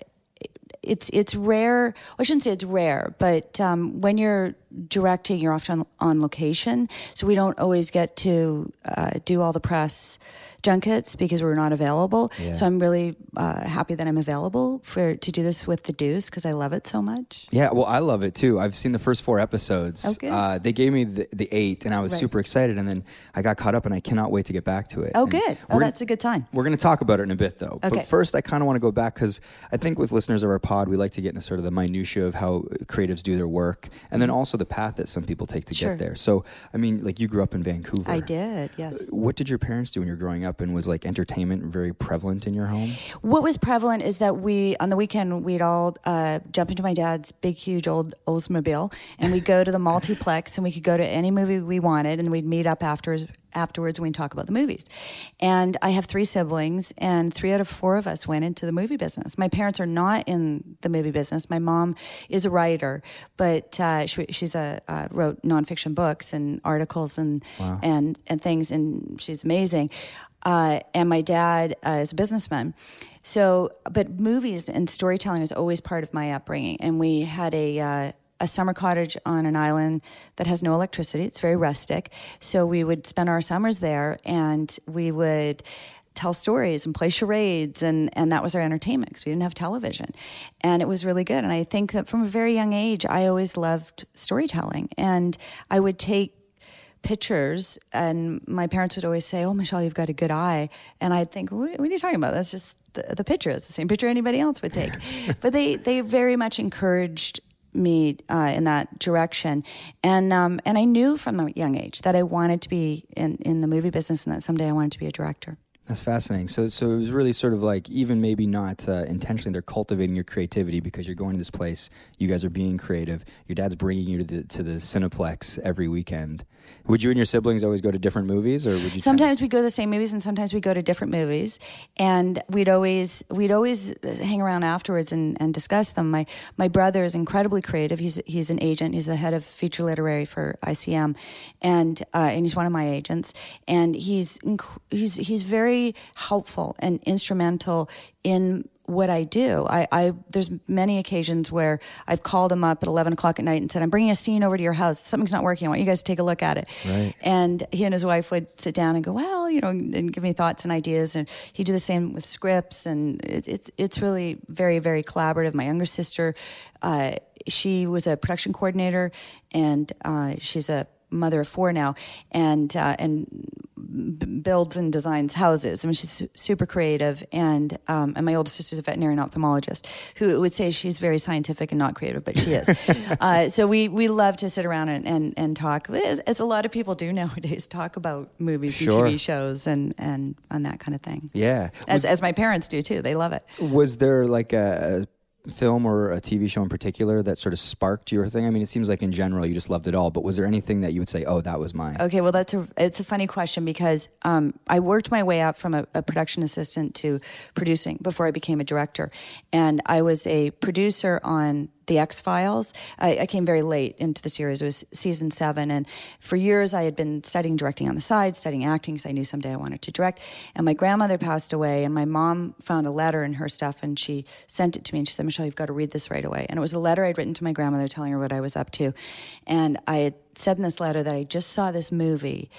Speaker 5: it's it's rare. I shouldn't say it's rare, but um, when you're directing, you're often on location, so we don't always get to uh, do all the press junkets because we're not available.
Speaker 1: Yeah.
Speaker 5: So I'm really uh, happy that I'm available for to do this with the Deuce because I love it so much.
Speaker 1: Yeah, well, I love it too. I've seen the first four episodes.
Speaker 5: Oh, good.
Speaker 1: Uh, they gave me the, the eight, and I was
Speaker 5: Right.
Speaker 1: super excited. And then I got caught up, and I cannot wait to get back to it.
Speaker 5: Oh,
Speaker 1: And
Speaker 5: good. Oh, that's a good time.
Speaker 1: We're going to talk about it in a bit, though.
Speaker 5: Okay.
Speaker 1: But first, I kind of want to go back because I think with listeners of our pod, we like to get into sort of the minutia of how creatives do their work, and then also the path that some people take to
Speaker 5: Sure.
Speaker 1: get there. So, I mean, like you grew up in Vancouver.
Speaker 5: I did, yes.
Speaker 1: What did your parents do when you were growing up, and was like entertainment very prevalent in your home?
Speaker 5: What was prevalent is that we, on the weekend, we'd all uh, jump into my dad's big, huge old Oldsmobile and we'd go to the *laughs* multiplex and we could go to any movie we wanted and we'd meet up afterwards, afterwards when we'd talk about the movies. And I have three siblings and three out of four of us went into the movie business. My parents are not in the movie business. My mom is a writer, but uh, she, she's a, uh, wrote nonfiction books and articles and, and, and things and she's amazing uh, and my dad uh, is a businessman. So, but movies and storytelling is always part of my upbringing. And we had a uh, a summer cottage on an island that has no electricity. It's very rustic. So we would spend our summers there, and we would tell stories and play charades and and that was our entertainment because we didn't have television. And it was really good. And i think that from a very young age i always loved storytelling. And i would take pictures and my parents would always say oh michelle you've got a good eye. And i'd think what, what are you talking about? That's just the, the picture. It's the same picture anybody else would take. *laughs* But they they very much encouraged me uh, in that direction. And um, and I knew from a young age that I wanted to be in, in the movie business and that someday I wanted to be a director
Speaker 1: That's fascinating. So, so it was really sort of like even maybe not uh, intentionally, they're cultivating your creativity because you're going to this place. You guys are being creative. Your dad's bringing you to the to the Cineplex every weekend. Would you and your siblings always go to different movies, or would you?
Speaker 5: sometimes we go to the same movies and sometimes we go to different movies and we'd always we'd always hang around afterwards and, and discuss them my my brother is incredibly creative he's he's an agent he's the head of feature literary for ICM and uh, and he's one of my agents and he's inc- he's he's very helpful and instrumental in what I do. I, I there's many occasions where I've called him up at eleven o'clock at night and said, "I'm bringing a scene over to your house. Something's not working. I want you guys to take a look at it."
Speaker 1: Right.
Speaker 5: And he and his wife would sit down and go, "Well, you know," and give me thoughts and ideas. And he'd do the same with scripts. And it, it's it's really very very collaborative. My younger sister, uh, she was a production coordinator, and uh, she's a mother of four now, and uh, and builds and designs houses. I mean, she's super creative, and um, and my older sister's a veterinarian ophthalmologist who would say she's very scientific and not creative, but she is. *laughs* uh, so we we love to sit around and and, and talk, as, as a lot of people do nowadays, *laughs* talk about movies
Speaker 1: Sure.
Speaker 5: and TV shows and and and that kind of thing.
Speaker 1: Yeah.
Speaker 5: As, as my parents do too, they love it.
Speaker 1: Was there like a, film or a TV show in particular that sort of sparked your thing? I mean, it seems like in general you just loved it all, but was there anything that you would say, "Oh, that was mine"?
Speaker 5: Okay, well, that's a it's a funny question because um, I worked my way up from a, a production assistant to producing before I became a director, and I was a producer on the X Files. I, I, came very late into the series. It was season seven, and for years I had been studying directing on the side, studying acting because I knew someday I wanted to direct. And my grandmother passed away, and my mom found a letter in her stuff, and she sent it to me, and she said, "Michelle, you've got to read this right away." And it was a letter I'd written to my grandmother telling her what I was up to, and I had said in this letter that I just saw this movie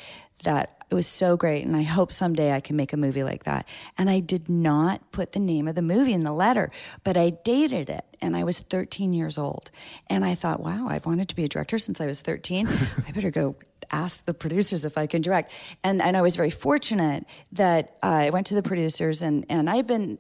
Speaker 5: that it was so great and I hope someday I can make a movie like that. And I did not put the name of the movie in the letter, but I dated it and I was 13 years old. And I thought, wow, I've wanted to be a director since I was 13. I better go ask the producers if I can direct. And and I was very fortunate that uh, I went to the producers and and I've been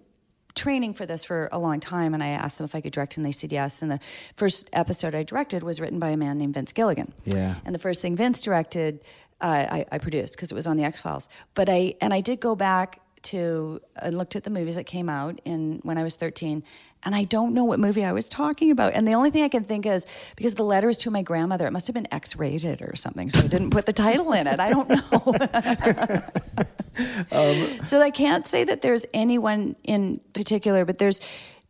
Speaker 5: training for this for a long time and I asked them if I could direct and they said yes and the first episode I directed was written by a man named Vince Gilligan.
Speaker 1: Yeah.
Speaker 5: And the first thing Vince directed uh, I, I produced because it was on the X Files. But I and I did go back to and looked at the movies that came out in when I was 13 and I don't know what movie I was talking about. And the only thing I can think is because the letter is to my grandmother, it must have been X-rated or something, so I didn't put the title in it. I don't know. *laughs* um, so I can't say that there's anyone in particular, but there's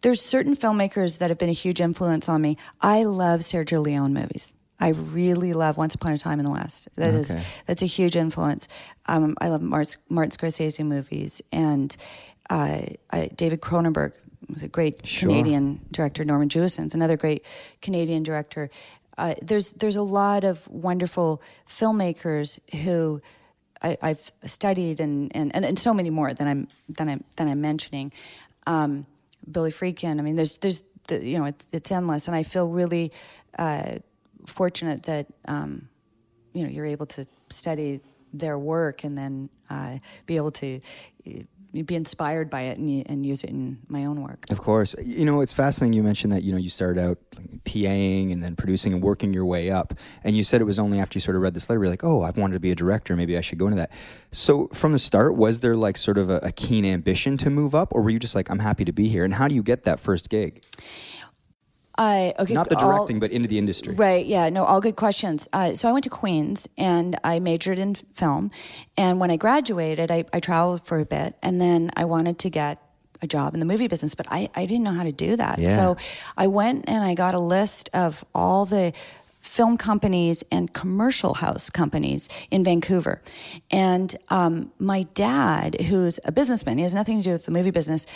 Speaker 5: there's certain filmmakers that have been a huge influence on me. I love Sergio Leone movies. I really love Once Upon a Time in the West. That okay. is that's a huge influence. Um, I love Martin, Martin Scorsese movies and uh, I, David Cronenberg was a great sure. Canadian director. Norman Jewison's another great Canadian director. Uh, there's there's a lot of wonderful filmmakers who I, have studied and, and, and, and, so many more than I'm than I'm than I'm mentioning. Um, Billy Friedkin. I mean, there's there's the, you know it's it's endless, and I feel really. Uh, fortunate that um, you know you're able to study their work and then uh, be able to uh, be inspired by it and, and, use it in my own work.
Speaker 1: Of course, you know it's fascinating. You mentioned that you know you started out PAing and then producing and working your way up, and you said it was only after you sort of read this letter you're like, oh, I've wanted to be a director. Maybe I should go into that. So from the start, was there like sort of a, a keen ambition to move up, or were you just like, I'm happy to be here? And how do you get that first gig?
Speaker 5: I okay.
Speaker 1: Not the directing, all, but into the industry.
Speaker 5: Right. Yeah. No. All good questions. Uh, so I went to Queens and I majored in film, and when I graduated, I, I traveled for a bit, and then I wanted to get a job in the movie business, but I, I didn't know how to do that. Yeah. So I went and I got a list of all the film companies and commercial house companies in Vancouver. And um, my dad, who's a businessman, he has nothing to do with the movie business,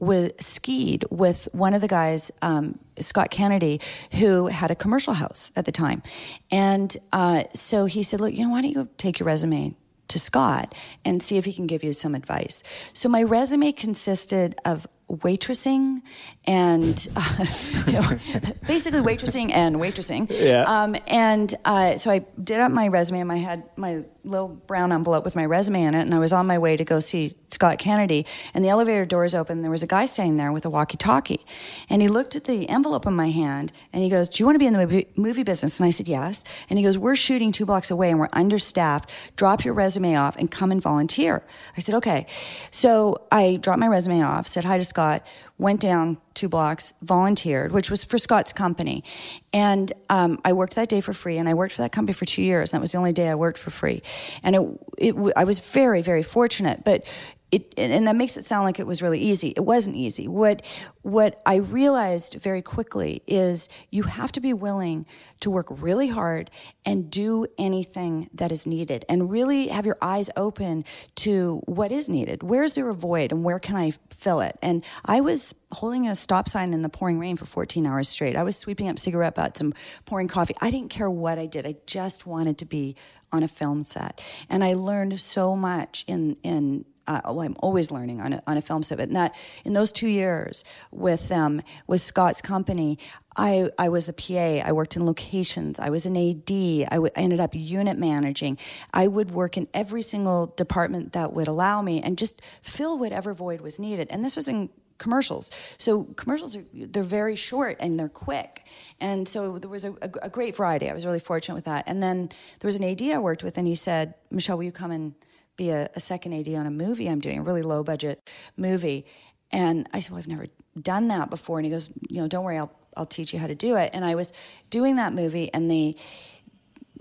Speaker 5: with skied with one of the guys, um, Scott Kennedy, who had a commercial house at the time, and uh, so he said, "Look, you know, why don't you take your resume to Scott and see if he can give you some advice?" So my resume consisted of waitressing and uh, *laughs* you know, basically waitressing and waitressing.
Speaker 1: Yeah.
Speaker 5: Um, and uh, so I did up my resume and I had my little brown envelope with my resume in it, and I was on my way to go see Scott Kennedy. And the elevator doors open. There was a guy standing there with a walkie-talkie, and he looked at the envelope in my hand, and he goes, "Do you want to be in the movie, movie business?" And I said, "Yes." And he goes, "We're shooting two blocks away, and we're understaffed. Drop your resume off and come and volunteer." I said, "Okay." So I dropped my resume off, said hi to Scott went down two blocks, volunteered, which was for Scott's company. And um, I worked that day for free, and I worked for that company for two years. And that was the only day I worked for free. And it, it, I was very, very fortunate. But it, and that makes it sound like it was really easy. It wasn't easy. What what I realized very quickly is you have to be willing to work really hard and do anything that is needed, and really have your eyes open to what is needed. Where is there a void, and where can I fill it? And I was holding a stop sign in the pouring rain for 14 hours straight. I was sweeping up cigarette butts and pouring coffee. I didn't care what I did. I just wanted to be on a film set, and I learned so much in in uh, well, I'm always learning on a, on a film set, in that in those two years with them with Scott's company, I I was a PA. I worked in locations. I was an AD. I, w- I ended up unit managing. I would work in every single department that would allow me and just fill whatever void was needed. And this was in commercials. So commercials are they're very short and they're quick. And so there was a, a, a, great variety. I was really fortunate with that. And then there was an AD I worked with, and he said, "Michelle, will you come and be a, a second AD on a movie I'm doing, a really low budget movie. And I said, Well, I've never done that before. And he goes, You know, don't worry, I'll, I'll teach you how to do it. And I was doing that movie, and the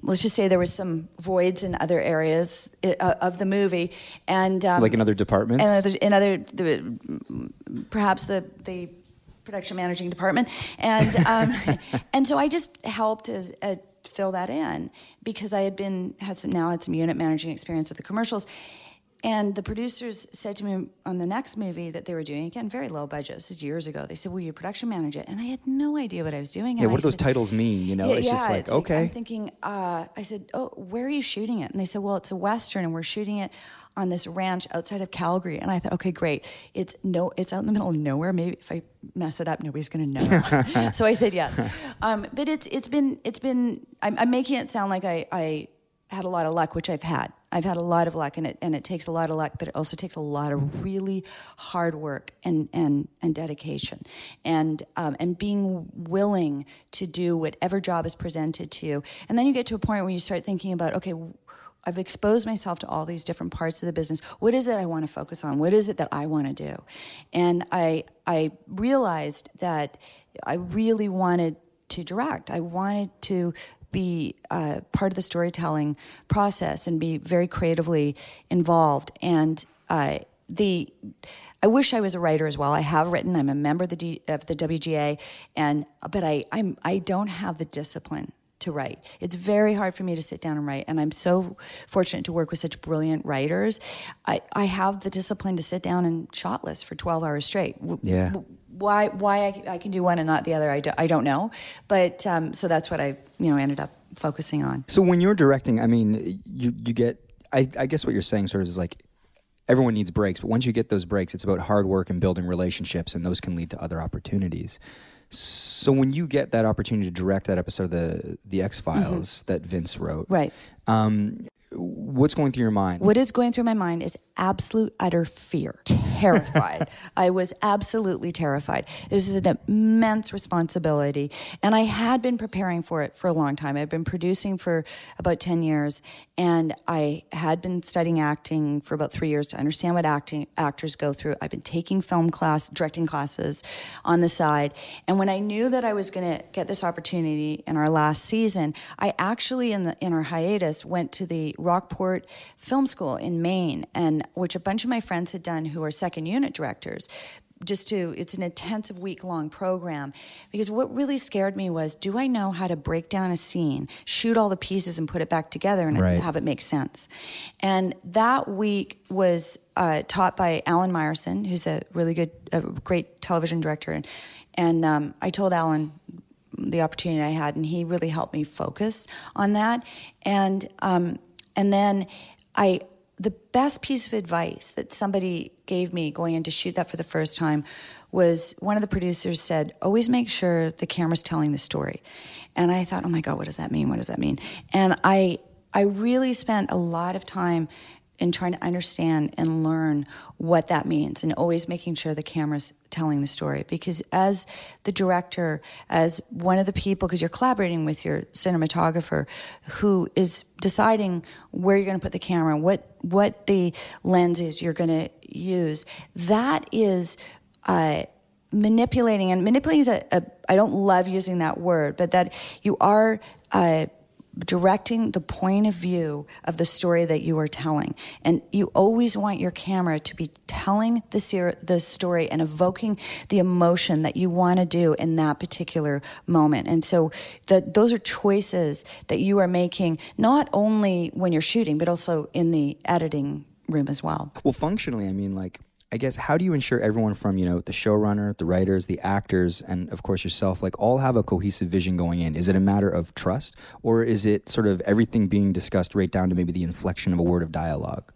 Speaker 5: let's just say there was some voids in other areas uh, of the movie, and um,
Speaker 1: Like in other departments?
Speaker 5: and other, in other the, perhaps the the production managing department, and um, *laughs* and so I just helped as. Fill that in because I had been had some, now had some unit managing experience with the commercials, and the producers said to me on the next movie that they were doing again very low budget. This is years ago. They said, "Will you production manage it?" And I had no idea what I was doing.
Speaker 1: Yeah,
Speaker 5: And
Speaker 1: what
Speaker 5: I
Speaker 1: do those
Speaker 5: said-
Speaker 1: titles mean? You know,
Speaker 5: yeah,
Speaker 1: it's just like,
Speaker 5: it's
Speaker 1: okay.
Speaker 5: I'm thinking, uh, I said, oh, where are you shooting it? And they said, well, it's a western, and we're shooting it on this ranch outside of Calgary. And I thought, okay, great. It's no, it's out in the middle of nowhere. Maybe if I mess it up, nobody's going to know. *laughs* so I said yes. Um, but it's it's been it's been. I'm, I'm making it sound like I I had a lot of luck, which I've had. I've had a lot of luck, and it and it takes a lot of luck, but it also takes a lot of really hard work and and and dedication, and um, and being willing to do whatever job is presented to you. And then you get to a point where you start thinking about, okay. I've exposed myself to all these different parts of the business. What is it I want to focus on? What is it that I want to do? And I I realized that I really wanted to direct. I wanted to be uh, part of the storytelling process and be very creatively involved. And uh, the I wish I was a writer as well. I have written. I'm a member of the D, of the WGA, and but I I'm I don't have the discipline to write. It's very hard for me to sit down and write, and I'm so fortunate to work with such brilliant writers. I, I have the discipline to sit down and shot list for 12 hours straight.
Speaker 1: Yeah.
Speaker 5: Why why I, I can do one and not the other, I, do, I don't know. But um, so that's what I you know ended up focusing on.
Speaker 1: So when you're directing, I mean, you you get. I, I guess what you're saying sort of is like everyone needs breaks, but once you get those breaks, it's about hard work and building relationships, and those can lead to other opportunities. So when you get that opportunity to direct that episode of the the X Files that Vince wrote,
Speaker 5: Right.
Speaker 1: Um, what's going through your mind?
Speaker 5: What is going through my mind is absolute utter fear, terrified. *laughs* I was absolutely terrified. This is an immense responsibility, and I had been preparing for it for a long time. I've been producing for about ten years, and I had been studying acting for about three years to understand what acting actors go through. I've been taking film class, directing classes on the side, and when I knew that I was going to get this opportunity in our last season, I actually in the in our hiatus went to the Rockport Film School in Maine, and which a bunch of my friends had done who are second unit directors. Just to, it's an intensive week long program. Because what really scared me was do I know how to break down a scene, shoot all the pieces, and put it back together and
Speaker 1: Right.
Speaker 5: have it make sense? And that week was uh, taught by Alan Myerson, who's a really good, a great television director. And, and um, I told Alan the opportunity I had, and he really helped me focus on that. And um, and then I the best piece of advice that somebody gave me going in to shoot that for the first time was one of the producers said, "Always make sure the camera's telling the story." And I thought, "Oh my God, what does that mean? What does that mean?" And I I really spent a lot of time in trying to understand and learn what that means and always making sure the camera's telling the story. Because as the director as one of the people because you're collaborating with your cinematographer who is deciding where you're going to put the camera what what the lenses you're going to use that is uh, manipulating. And manipulating is a, a i don't love using that word but that you are uh, directing the point of view of the story that you are telling. And you always want your camera to be telling the, ser- the story and evoking the emotion that you want to do in that particular moment. And so those are choices that you are making not only when you're shooting, but also in the editing room as well.
Speaker 1: Well, functionally, I mean, like, I guess, how do you ensure everyone from, you know, the showrunner, the writers, the actors, and of course yourself, like, all have a cohesive vision going in? Is it a matter of trust, or is it sort of everything being discussed right down to maybe the inflection of a word of dialogue?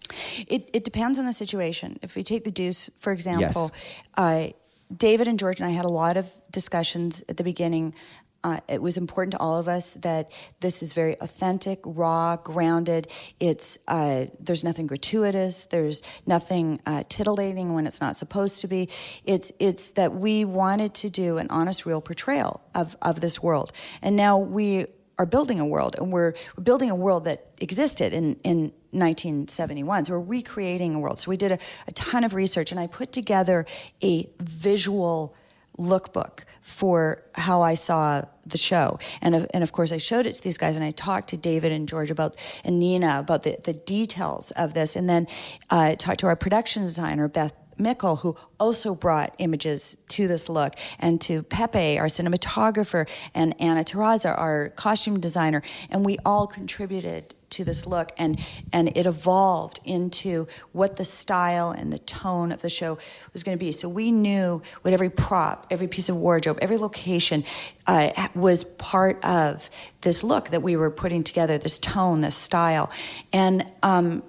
Speaker 5: It, it depends on the situation. If we take the Deuce, for example, yes. uh, David and George and I had a lot of discussions at the beginning. Uh, it was important to all of us that this is very authentic, raw, grounded. It's uh, there's nothing gratuitous. There's nothing uh, titillating when it's not supposed to be. It's it's that we wanted to do an honest, real portrayal of of this world, and now we are building a world, and we're, we're building a world that existed in in 1971. So we're recreating a world. So we did a, a ton of research, and I put together a visual lookbook for how I saw the show. And of, and of course, I showed it to these guys, and I talked to David and George about and Nina about the, the details of this, and then uh, talked to our production designer Beth. Mickle, who also brought images to this look, and to Pepe, our cinematographer, and Anna Terraza, our costume designer, and we all contributed to this look and and it evolved into what the style and the tone of the show was going to be. So we knew what every prop every piece of wardrobe every location uh, was part of this look that we were putting together this tone this style. And um,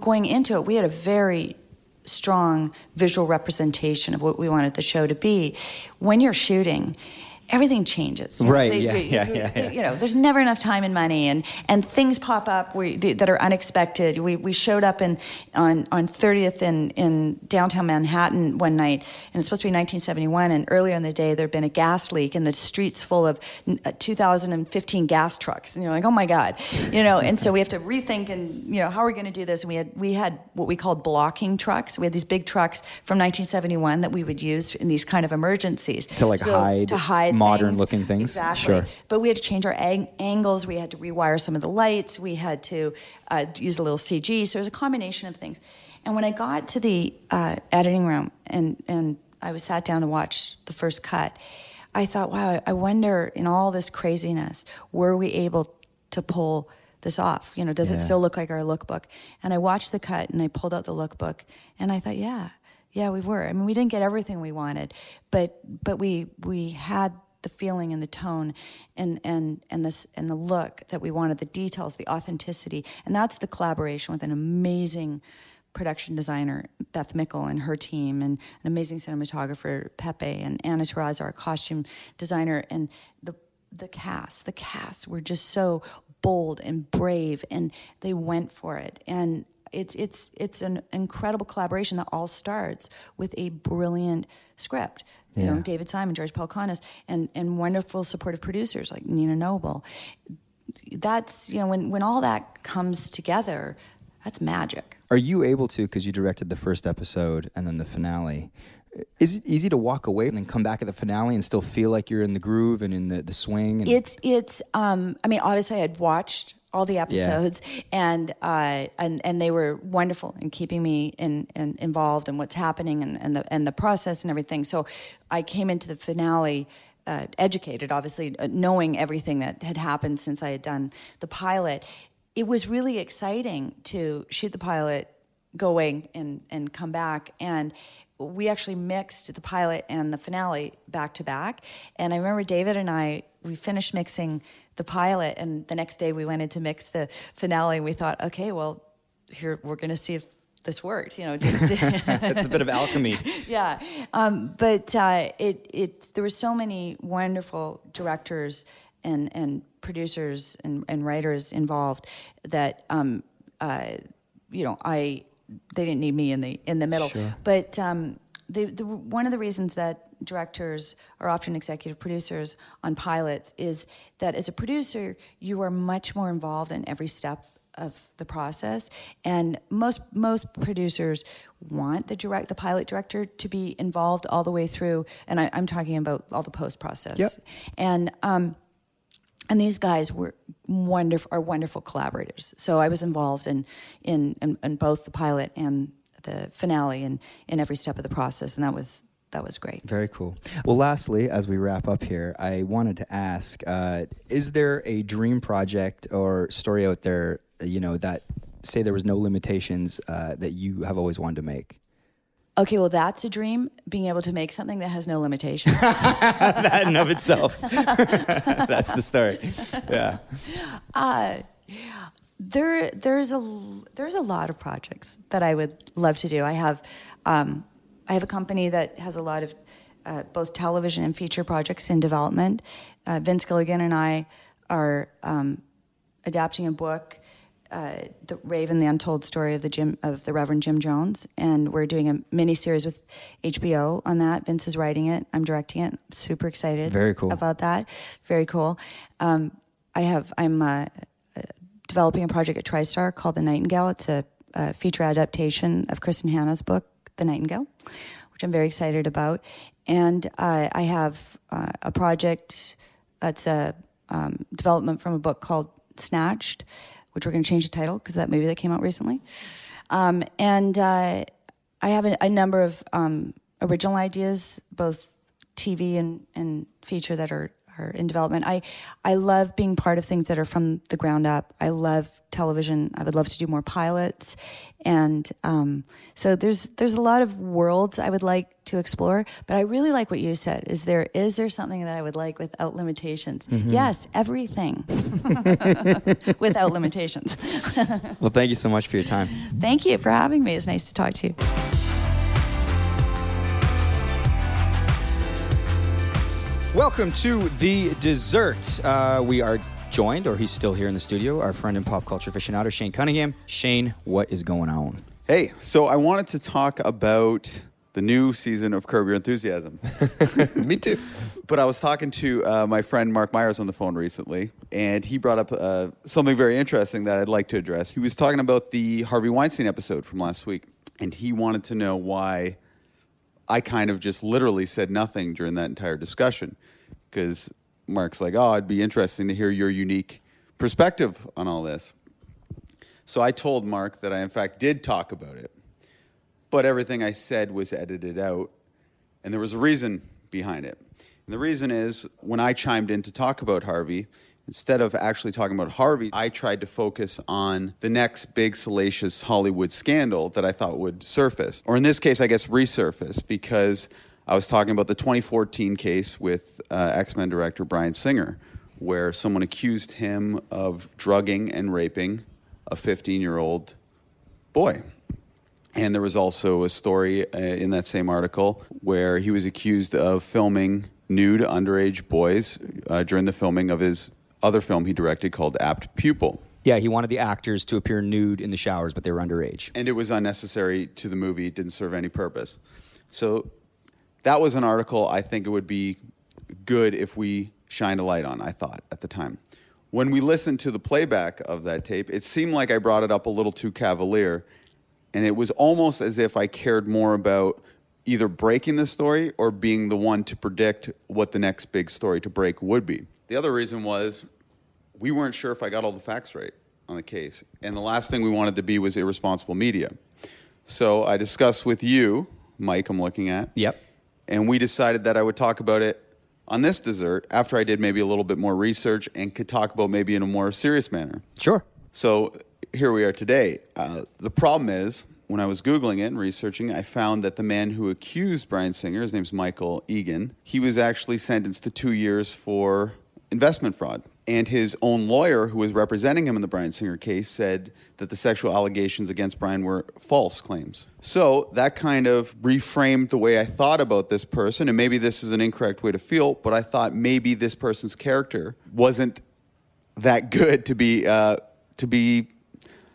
Speaker 5: going into it we had a very strong visual representation of what we wanted the show to be. When you're shooting everything changes. You know,
Speaker 1: Right,
Speaker 5: they-
Speaker 1: yeah,
Speaker 5: they-
Speaker 1: yeah, yeah, yeah.
Speaker 5: You know, there's never enough time and money, and and things pop up we, that are unexpected. We we showed up in on on 30th in in downtown Manhattan one night, and it's supposed to be 1971. And earlier in the day, there'd been a gas leak, and the streets full of uh, 2015 gas trucks, and you're like, oh my god, you know. And so we have to rethink, and you know, how are we going to do this? And we had we had what we called blocking trucks. We had these big trucks from 1971 that we would use in these kind of emergencies
Speaker 1: To, like, hide
Speaker 5: to hide
Speaker 1: modern
Speaker 5: things.
Speaker 1: looking things?
Speaker 5: Exactly.
Speaker 1: Sure.
Speaker 5: But we had to change our ang- angles. We had to rewire some of the lights. We had to uh, use a little CG. So it was a combination of things. And when I got to the uh, editing room and, and I was sat down to watch the first cut, I thought, wow, I wonder in all this craziness, were we able to pull this off? You know, does it still look like our lookbook? And I watched the cut and I pulled out the lookbook and I thought, yeah, yeah, we were. I mean, we didn't get everything we wanted, but but we we had the feeling and the tone and and and this and the look that we wanted, the details, the authenticity, and that's the collaboration with an amazing production designer Beth Mickle and her team, and an amazing cinematographer Pepe and Anna Terraza, our costume designer, and the the cast. The cast were just so bold and brave, and they went for it. And it's it's it's an incredible collaboration that all starts with a brilliant script. You know, David Simon, George Pelecanos, and and wonderful supportive producers like Nina Noble. That's you know when when all that comes together, that's magic.
Speaker 1: Are you able to, because you directed the first episode and then the finale, is it easy to walk away and then come back at the finale and still feel like you're in the groove and in the, the swing? And,
Speaker 5: It's it's. Um, I mean, obviously, I had watched all the episodes, and uh, and and they were wonderful in keeping me in, in involved in what's happening and, and the and the process and everything. So I came into the finale. Uh, educated, obviously, uh, knowing everything that had happened since I had done the pilot, it was really exciting to shoot the pilot, go away and and come back and we actually mixed the pilot and the finale back to back and i remember david and i we finished mixing the pilot and the next day we went in to mix the finale and we thought okay well here we're going to see if this worked you know *laughs* *laughs*
Speaker 1: it's a bit of alchemy.
Speaker 5: yeah um, but uh, it, it there were so many wonderful directors and, and producers and, and writers involved that um, uh, you know I they didn't need me in the in the middle Sure. but um, the, the, one of the reasons that directors are often executive producers on pilots is that as a producer you are much more involved in every step of the process. And most most producers want the direct the pilot director to be involved all the way through. And I, i'm talking about all the post process
Speaker 1: Yep.
Speaker 5: and um and these guys were wonderful are wonderful collaborators. So i was involved in in in, in both the pilot and the finale and in every step of the process. And that was that was great
Speaker 1: Very cool. Well, lastly, as we wrap up here, I wanted to ask: uh, Is there a dream project or story out there, you know, that say there was no limitations uh, that you have always wanted to make?
Speaker 5: okay well that's a dream being able to make something that has no limitations *laughs*
Speaker 1: that in of itself, *laughs* that's the story. Yeah.
Speaker 5: Uh, there, there's a there's a lot of projects that I would love to do. I have, um, I have a company that has a lot of uh, both television and feature projects in development. Uh, Vince Gilligan and I are um, adapting a book, uh, "The Raven: The Untold Story of the Jim of the Reverend Jim Jones," and we're doing a mini series with HBO on that. Vince is writing it. I'm directing it. super excited.
Speaker 1: Very cool.
Speaker 5: about that. Very cool. Um, I have I'm uh, uh, developing a project at TriStar called The Nightingale. It's a, a feature adaptation of Kristin Hannah's book, The Nightingale, which I'm very excited about. And uh, I have uh, a project that's a um, development from a book called Snatched, which we're going to change the title because that movie that came out recently. Um, and uh, I have a, a number of um, original ideas, both TV and, and feature that are, are in development. I I love being part of things that are from the ground up. I love television. I would love to do more pilots, and um, so there's there's a lot of worlds I would like to explore. But I really like what you said. Is there is there something that I would like without limitations? Yes, everything *laughs* without limitations. *laughs*
Speaker 1: Well, thank you so much for your time.
Speaker 5: Thank you for having me. It's nice to talk to you.
Speaker 1: Welcome to the dessert. Uh, we are joined, or he's still here in the studio, our friend and pop culture aficionado, Shane Cunningham. Shane, what is going on?
Speaker 3: Hey, so I wanted to talk about the new season of Curb Your Enthusiasm. *laughs* *laughs*
Speaker 2: Me too.
Speaker 3: but I was talking to uh, my friend Mark Myers on the phone recently, and he brought up uh, something very interesting that I'd like to address. He was talking about the Harvey Weinstein episode from last week, and he wanted to know why I kind of just literally said nothing during that entire discussion. Because Mark's like, oh, it'd be interesting to hear your unique perspective on all this. So I told Mark that I, in fact, did talk about it, but everything I said was edited out, and there was a reason behind it. And the reason is when I chimed in to talk about Harvey, instead of actually talking about Harvey, I tried to focus on the next big salacious Hollywood scandal that I thought would surface, or in this case, I guess resurface, because I was talking about the 2014 case with uh, X Men director Bryan Singer, where someone accused him of drugging and raping a 15 year old boy. And there was also a story uh, in that same article where he was accused of filming nude underage boys uh, during the filming of his other film he directed called Apt Pupil.
Speaker 1: Yeah, he wanted the actors to appear nude in the showers, but they were underage.
Speaker 3: And it was unnecessary to the movie, it didn't serve any purpose. So that was an article I think it would be good if we shined a light on, I thought at the time. When we listened to the playback of that tape, it seemed like I brought it up a little too cavalier. And it was almost as if I cared more about either breaking the story or being the one to predict what the next big story to break would be. The other reason was we weren't sure if I got all the facts right on the case. And the last thing we wanted to be was irresponsible media. So I discussed with you, Mike, I'm looking at.
Speaker 1: Yep.
Speaker 3: And we decided that I would talk about it on this dessert after I did maybe a little bit more research and could talk about maybe in a more serious manner.
Speaker 1: Sure.
Speaker 3: So here we are today. Uh, the problem is, when I was Googling it and researching, I found that the man who accused Bryan Singer, his name's Michael Egan, he was actually sentenced to two years for investment fraud. And his own lawyer, who was representing him in the Bryan Singer case, said that the sexual allegations against Bryan were false claims. So that kind of reframed the way I thought about this person. And maybe this is an incorrect way to feel, but I thought maybe this person's character wasn't that good to be uh, to be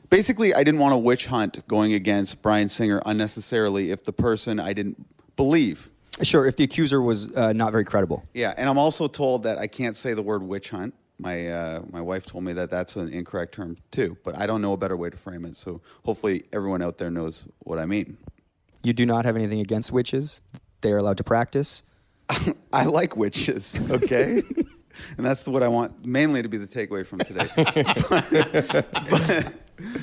Speaker 3: basically I didn't want a witch hunt going against Bryan Singer unnecessarily if the person I didn't believe.
Speaker 1: Sure, if the accuser was uh, not very credible.
Speaker 3: Yeah, and I'm also told that I can't say the word witch hunt. My uh, my wife told me that that's an incorrect term too, but I don't know a better way to frame it. So hopefully everyone out there knows what I mean.
Speaker 1: You do not have anything against witches. They are allowed to practice. *laughs*
Speaker 3: I like witches, okay? *laughs* and that's what I want mainly to be the takeaway from today. but, *laughs*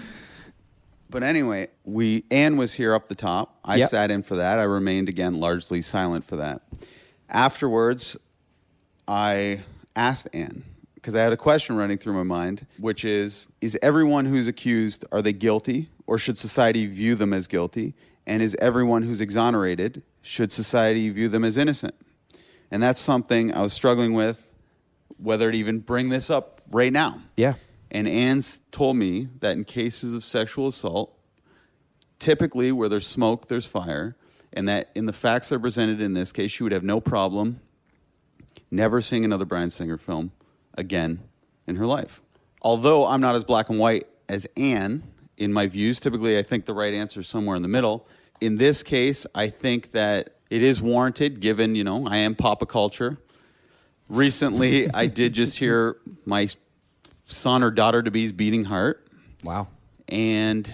Speaker 3: but anyway, we Anne was here up the top. I
Speaker 1: Yep.
Speaker 3: sat in for that. I remained again largely silent for that. Afterwards, I asked Anne because I had a question running through my mind, which is: Is everyone who's accused are they guilty, or should society view them as guilty? And is everyone who's exonerated should society view them as innocent? And that's something I was struggling with, whether to even bring this up right now.
Speaker 1: Yeah.
Speaker 3: And Anne's told me that in cases of sexual assault, typically where there's smoke, there's fire, and that in the facts that are presented in this case, she would have no problem never seeing another Bryan Singer film again in her life. Although I'm not as black and white as Anne in my views, typically I think the right answer is somewhere in the middle. In this case, I think that it is warranted given, you know, I am pop culture. Recently, I did just *laughs* hear my son or daughter to be's beating heart,
Speaker 1: Wow.
Speaker 3: and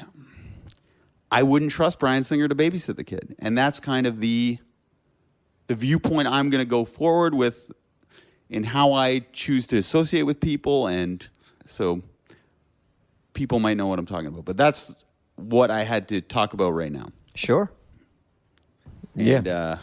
Speaker 3: I wouldn't trust Bryan Singer to babysit the kid, and that's kind of the the viewpoint I'm going to go forward with in how I choose to associate with people, and so people might know what I'm talking about. But that's what I had to talk about right now.
Speaker 1: Sure.
Speaker 2: Yeah.
Speaker 3: Uh,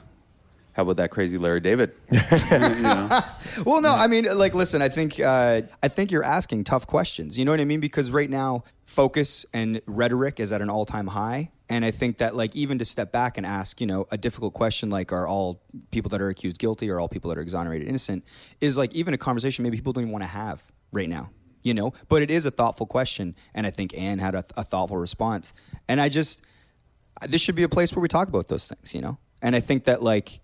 Speaker 3: how about that crazy Larry David? *laughs* You know?
Speaker 1: Well, no, I mean, like, listen, I think uh, I think you're asking tough questions. You know what I mean? Because right now, focus and rhetoric is at an all time high, and I think that, like, even to step back and ask, you know, a difficult question like, "Are all people that are accused guilty, or all people that are exonerated innocent?" is like even a conversation maybe people don't even want to have right now. You know, but it is a thoughtful question, and I think Anne had a, a thoughtful response, and I just this should be a place where we talk about those things, you know? And I think that like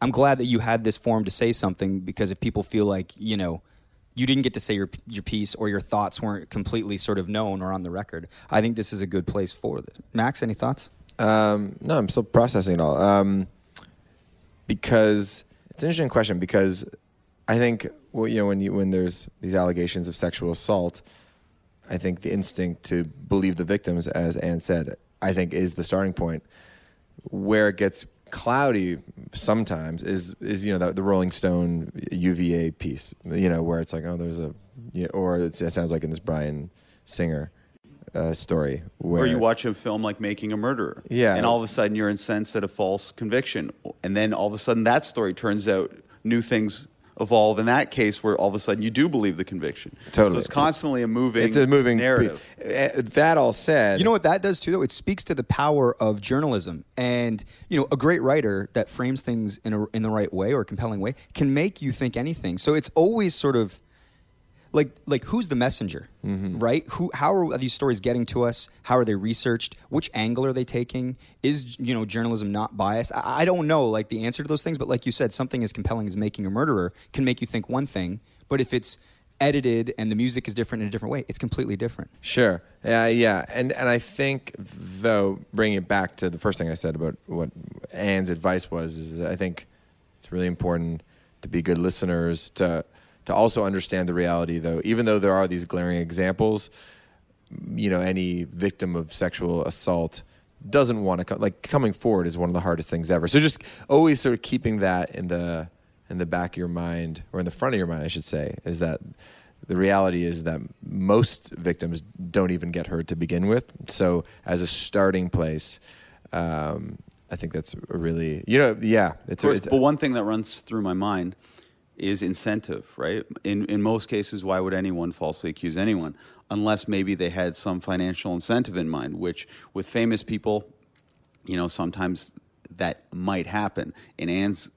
Speaker 1: I'm glad that you had this forum to say something because if people feel like, you know, you didn't get to say your your piece or your thoughts weren't completely sort of known or on the record, I think this is a good place for this. Max, any thoughts?
Speaker 2: Um, no, I'm still processing it all. Um, because it's an interesting question because I think well, you know when you when there's these allegations of sexual assault, I think the instinct to believe the victims, as Anne said, I think is the starting point. Where it gets cloudy sometimes is is you know the, the Rolling Stone UVA piece, you know where it's like oh there's a yeah, or it's, it sounds like in this Bryan Singer uh, story where
Speaker 3: Or you watch a film like Making a Murderer.
Speaker 2: Yeah.
Speaker 3: And all of a sudden you're incensed at a false conviction. And then all of a sudden that story turns out new things evolve in that case where all of a sudden you do believe the conviction.
Speaker 2: Totally.
Speaker 3: So it's constantly a moving
Speaker 2: it's a moving
Speaker 3: narrative.
Speaker 2: Uh, That all said,
Speaker 1: You know what that does too, though? It speaks to the power of journalism. And, you know, a great writer that frames things in, a, in the right way or a compelling way can make you think anything. So it's always sort of like like who's the messenger mm-hmm. right? Who how are these stories getting to us? How are they researched? Which angle are they taking? Is you know journalism not biased? I, I don't know like the answer to those things but like you said something as compelling as making a murderer can make you think one thing but if it's edited and the music is different in a different way it's completely different.
Speaker 2: Sure. Yeah, yeah. And and I think though bringing it back to the first thing I said about what Anne's advice was is I think it's really important to be good listeners to to also understand the reality though even though there are these glaring examples you know any victim of sexual assault doesn't want to come like coming forward is one of the hardest things ever. So just always sort of keeping that in the in the back of your mind or in the front of your mind i should say is that the reality is that most victims don't even get hurt to begin with. So as a starting place um, i think that's a really you know yeah it's,
Speaker 3: course,
Speaker 2: it's
Speaker 3: but one thing that runs through my mind is incentive, right? In in most cases, why would anyone falsely accuse anyone unless maybe they had some financial incentive in mind? Which with famous people, you know, sometimes that might happen. And Anne's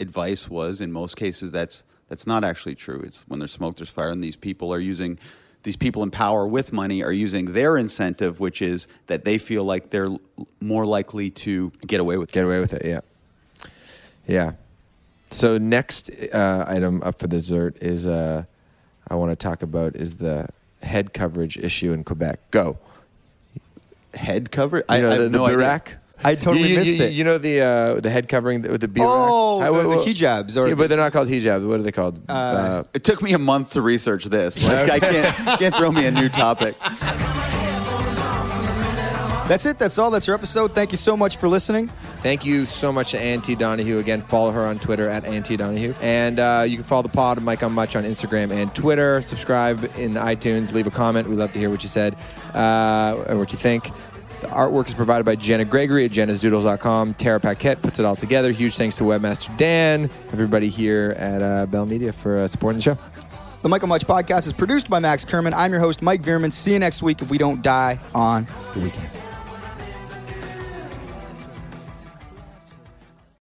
Speaker 3: advice was, in most cases, that's that's not actually true. It's when there's smoke, there's fire, and these people are using. These people in power with money are using their incentive, which is that they feel like they're more likely to get away with it.
Speaker 2: get away with it. Yeah, yeah. So next uh, item up for dessert is uh, I want to talk about is the head coverage issue in Quebec. Go.
Speaker 3: head cover.
Speaker 2: You
Speaker 3: I,
Speaker 2: know
Speaker 3: I
Speaker 2: the,
Speaker 3: have
Speaker 2: the
Speaker 3: no idea.
Speaker 1: I totally
Speaker 2: You- you-
Speaker 1: missed
Speaker 2: you-
Speaker 1: it.
Speaker 2: You know the uh, the head covering with the birack.
Speaker 1: Oh,
Speaker 2: I-
Speaker 1: the-
Speaker 2: wha-
Speaker 1: the hijabs or
Speaker 2: yeah, but they're not called hijab. What are they called? Uh,
Speaker 3: It took me a month to research this. Like, I can't *laughs* can't throw me a new topic.
Speaker 1: That's it that's all that's our episode thank you so much for listening
Speaker 2: Thank you so much to Anne T. Donahue. Again, follow her on Twitter at Anne T. Donahue. And uh, you can follow the pod, of Mike on Much, on Instagram and Twitter. Subscribe in iTunes. Leave a comment. We'd love to hear what you said uh, or what you think. The artwork is provided by Jenna Gregory at jennasdoodles.com. Tara Paquette puts it all together. Huge thanks to Webmaster Dan, everybody here at uh, Bell Media for uh, supporting the show.
Speaker 1: the michael much podcast is produced by max kerman i'm your host mike Veerman. see you next week if we don't die on the weekend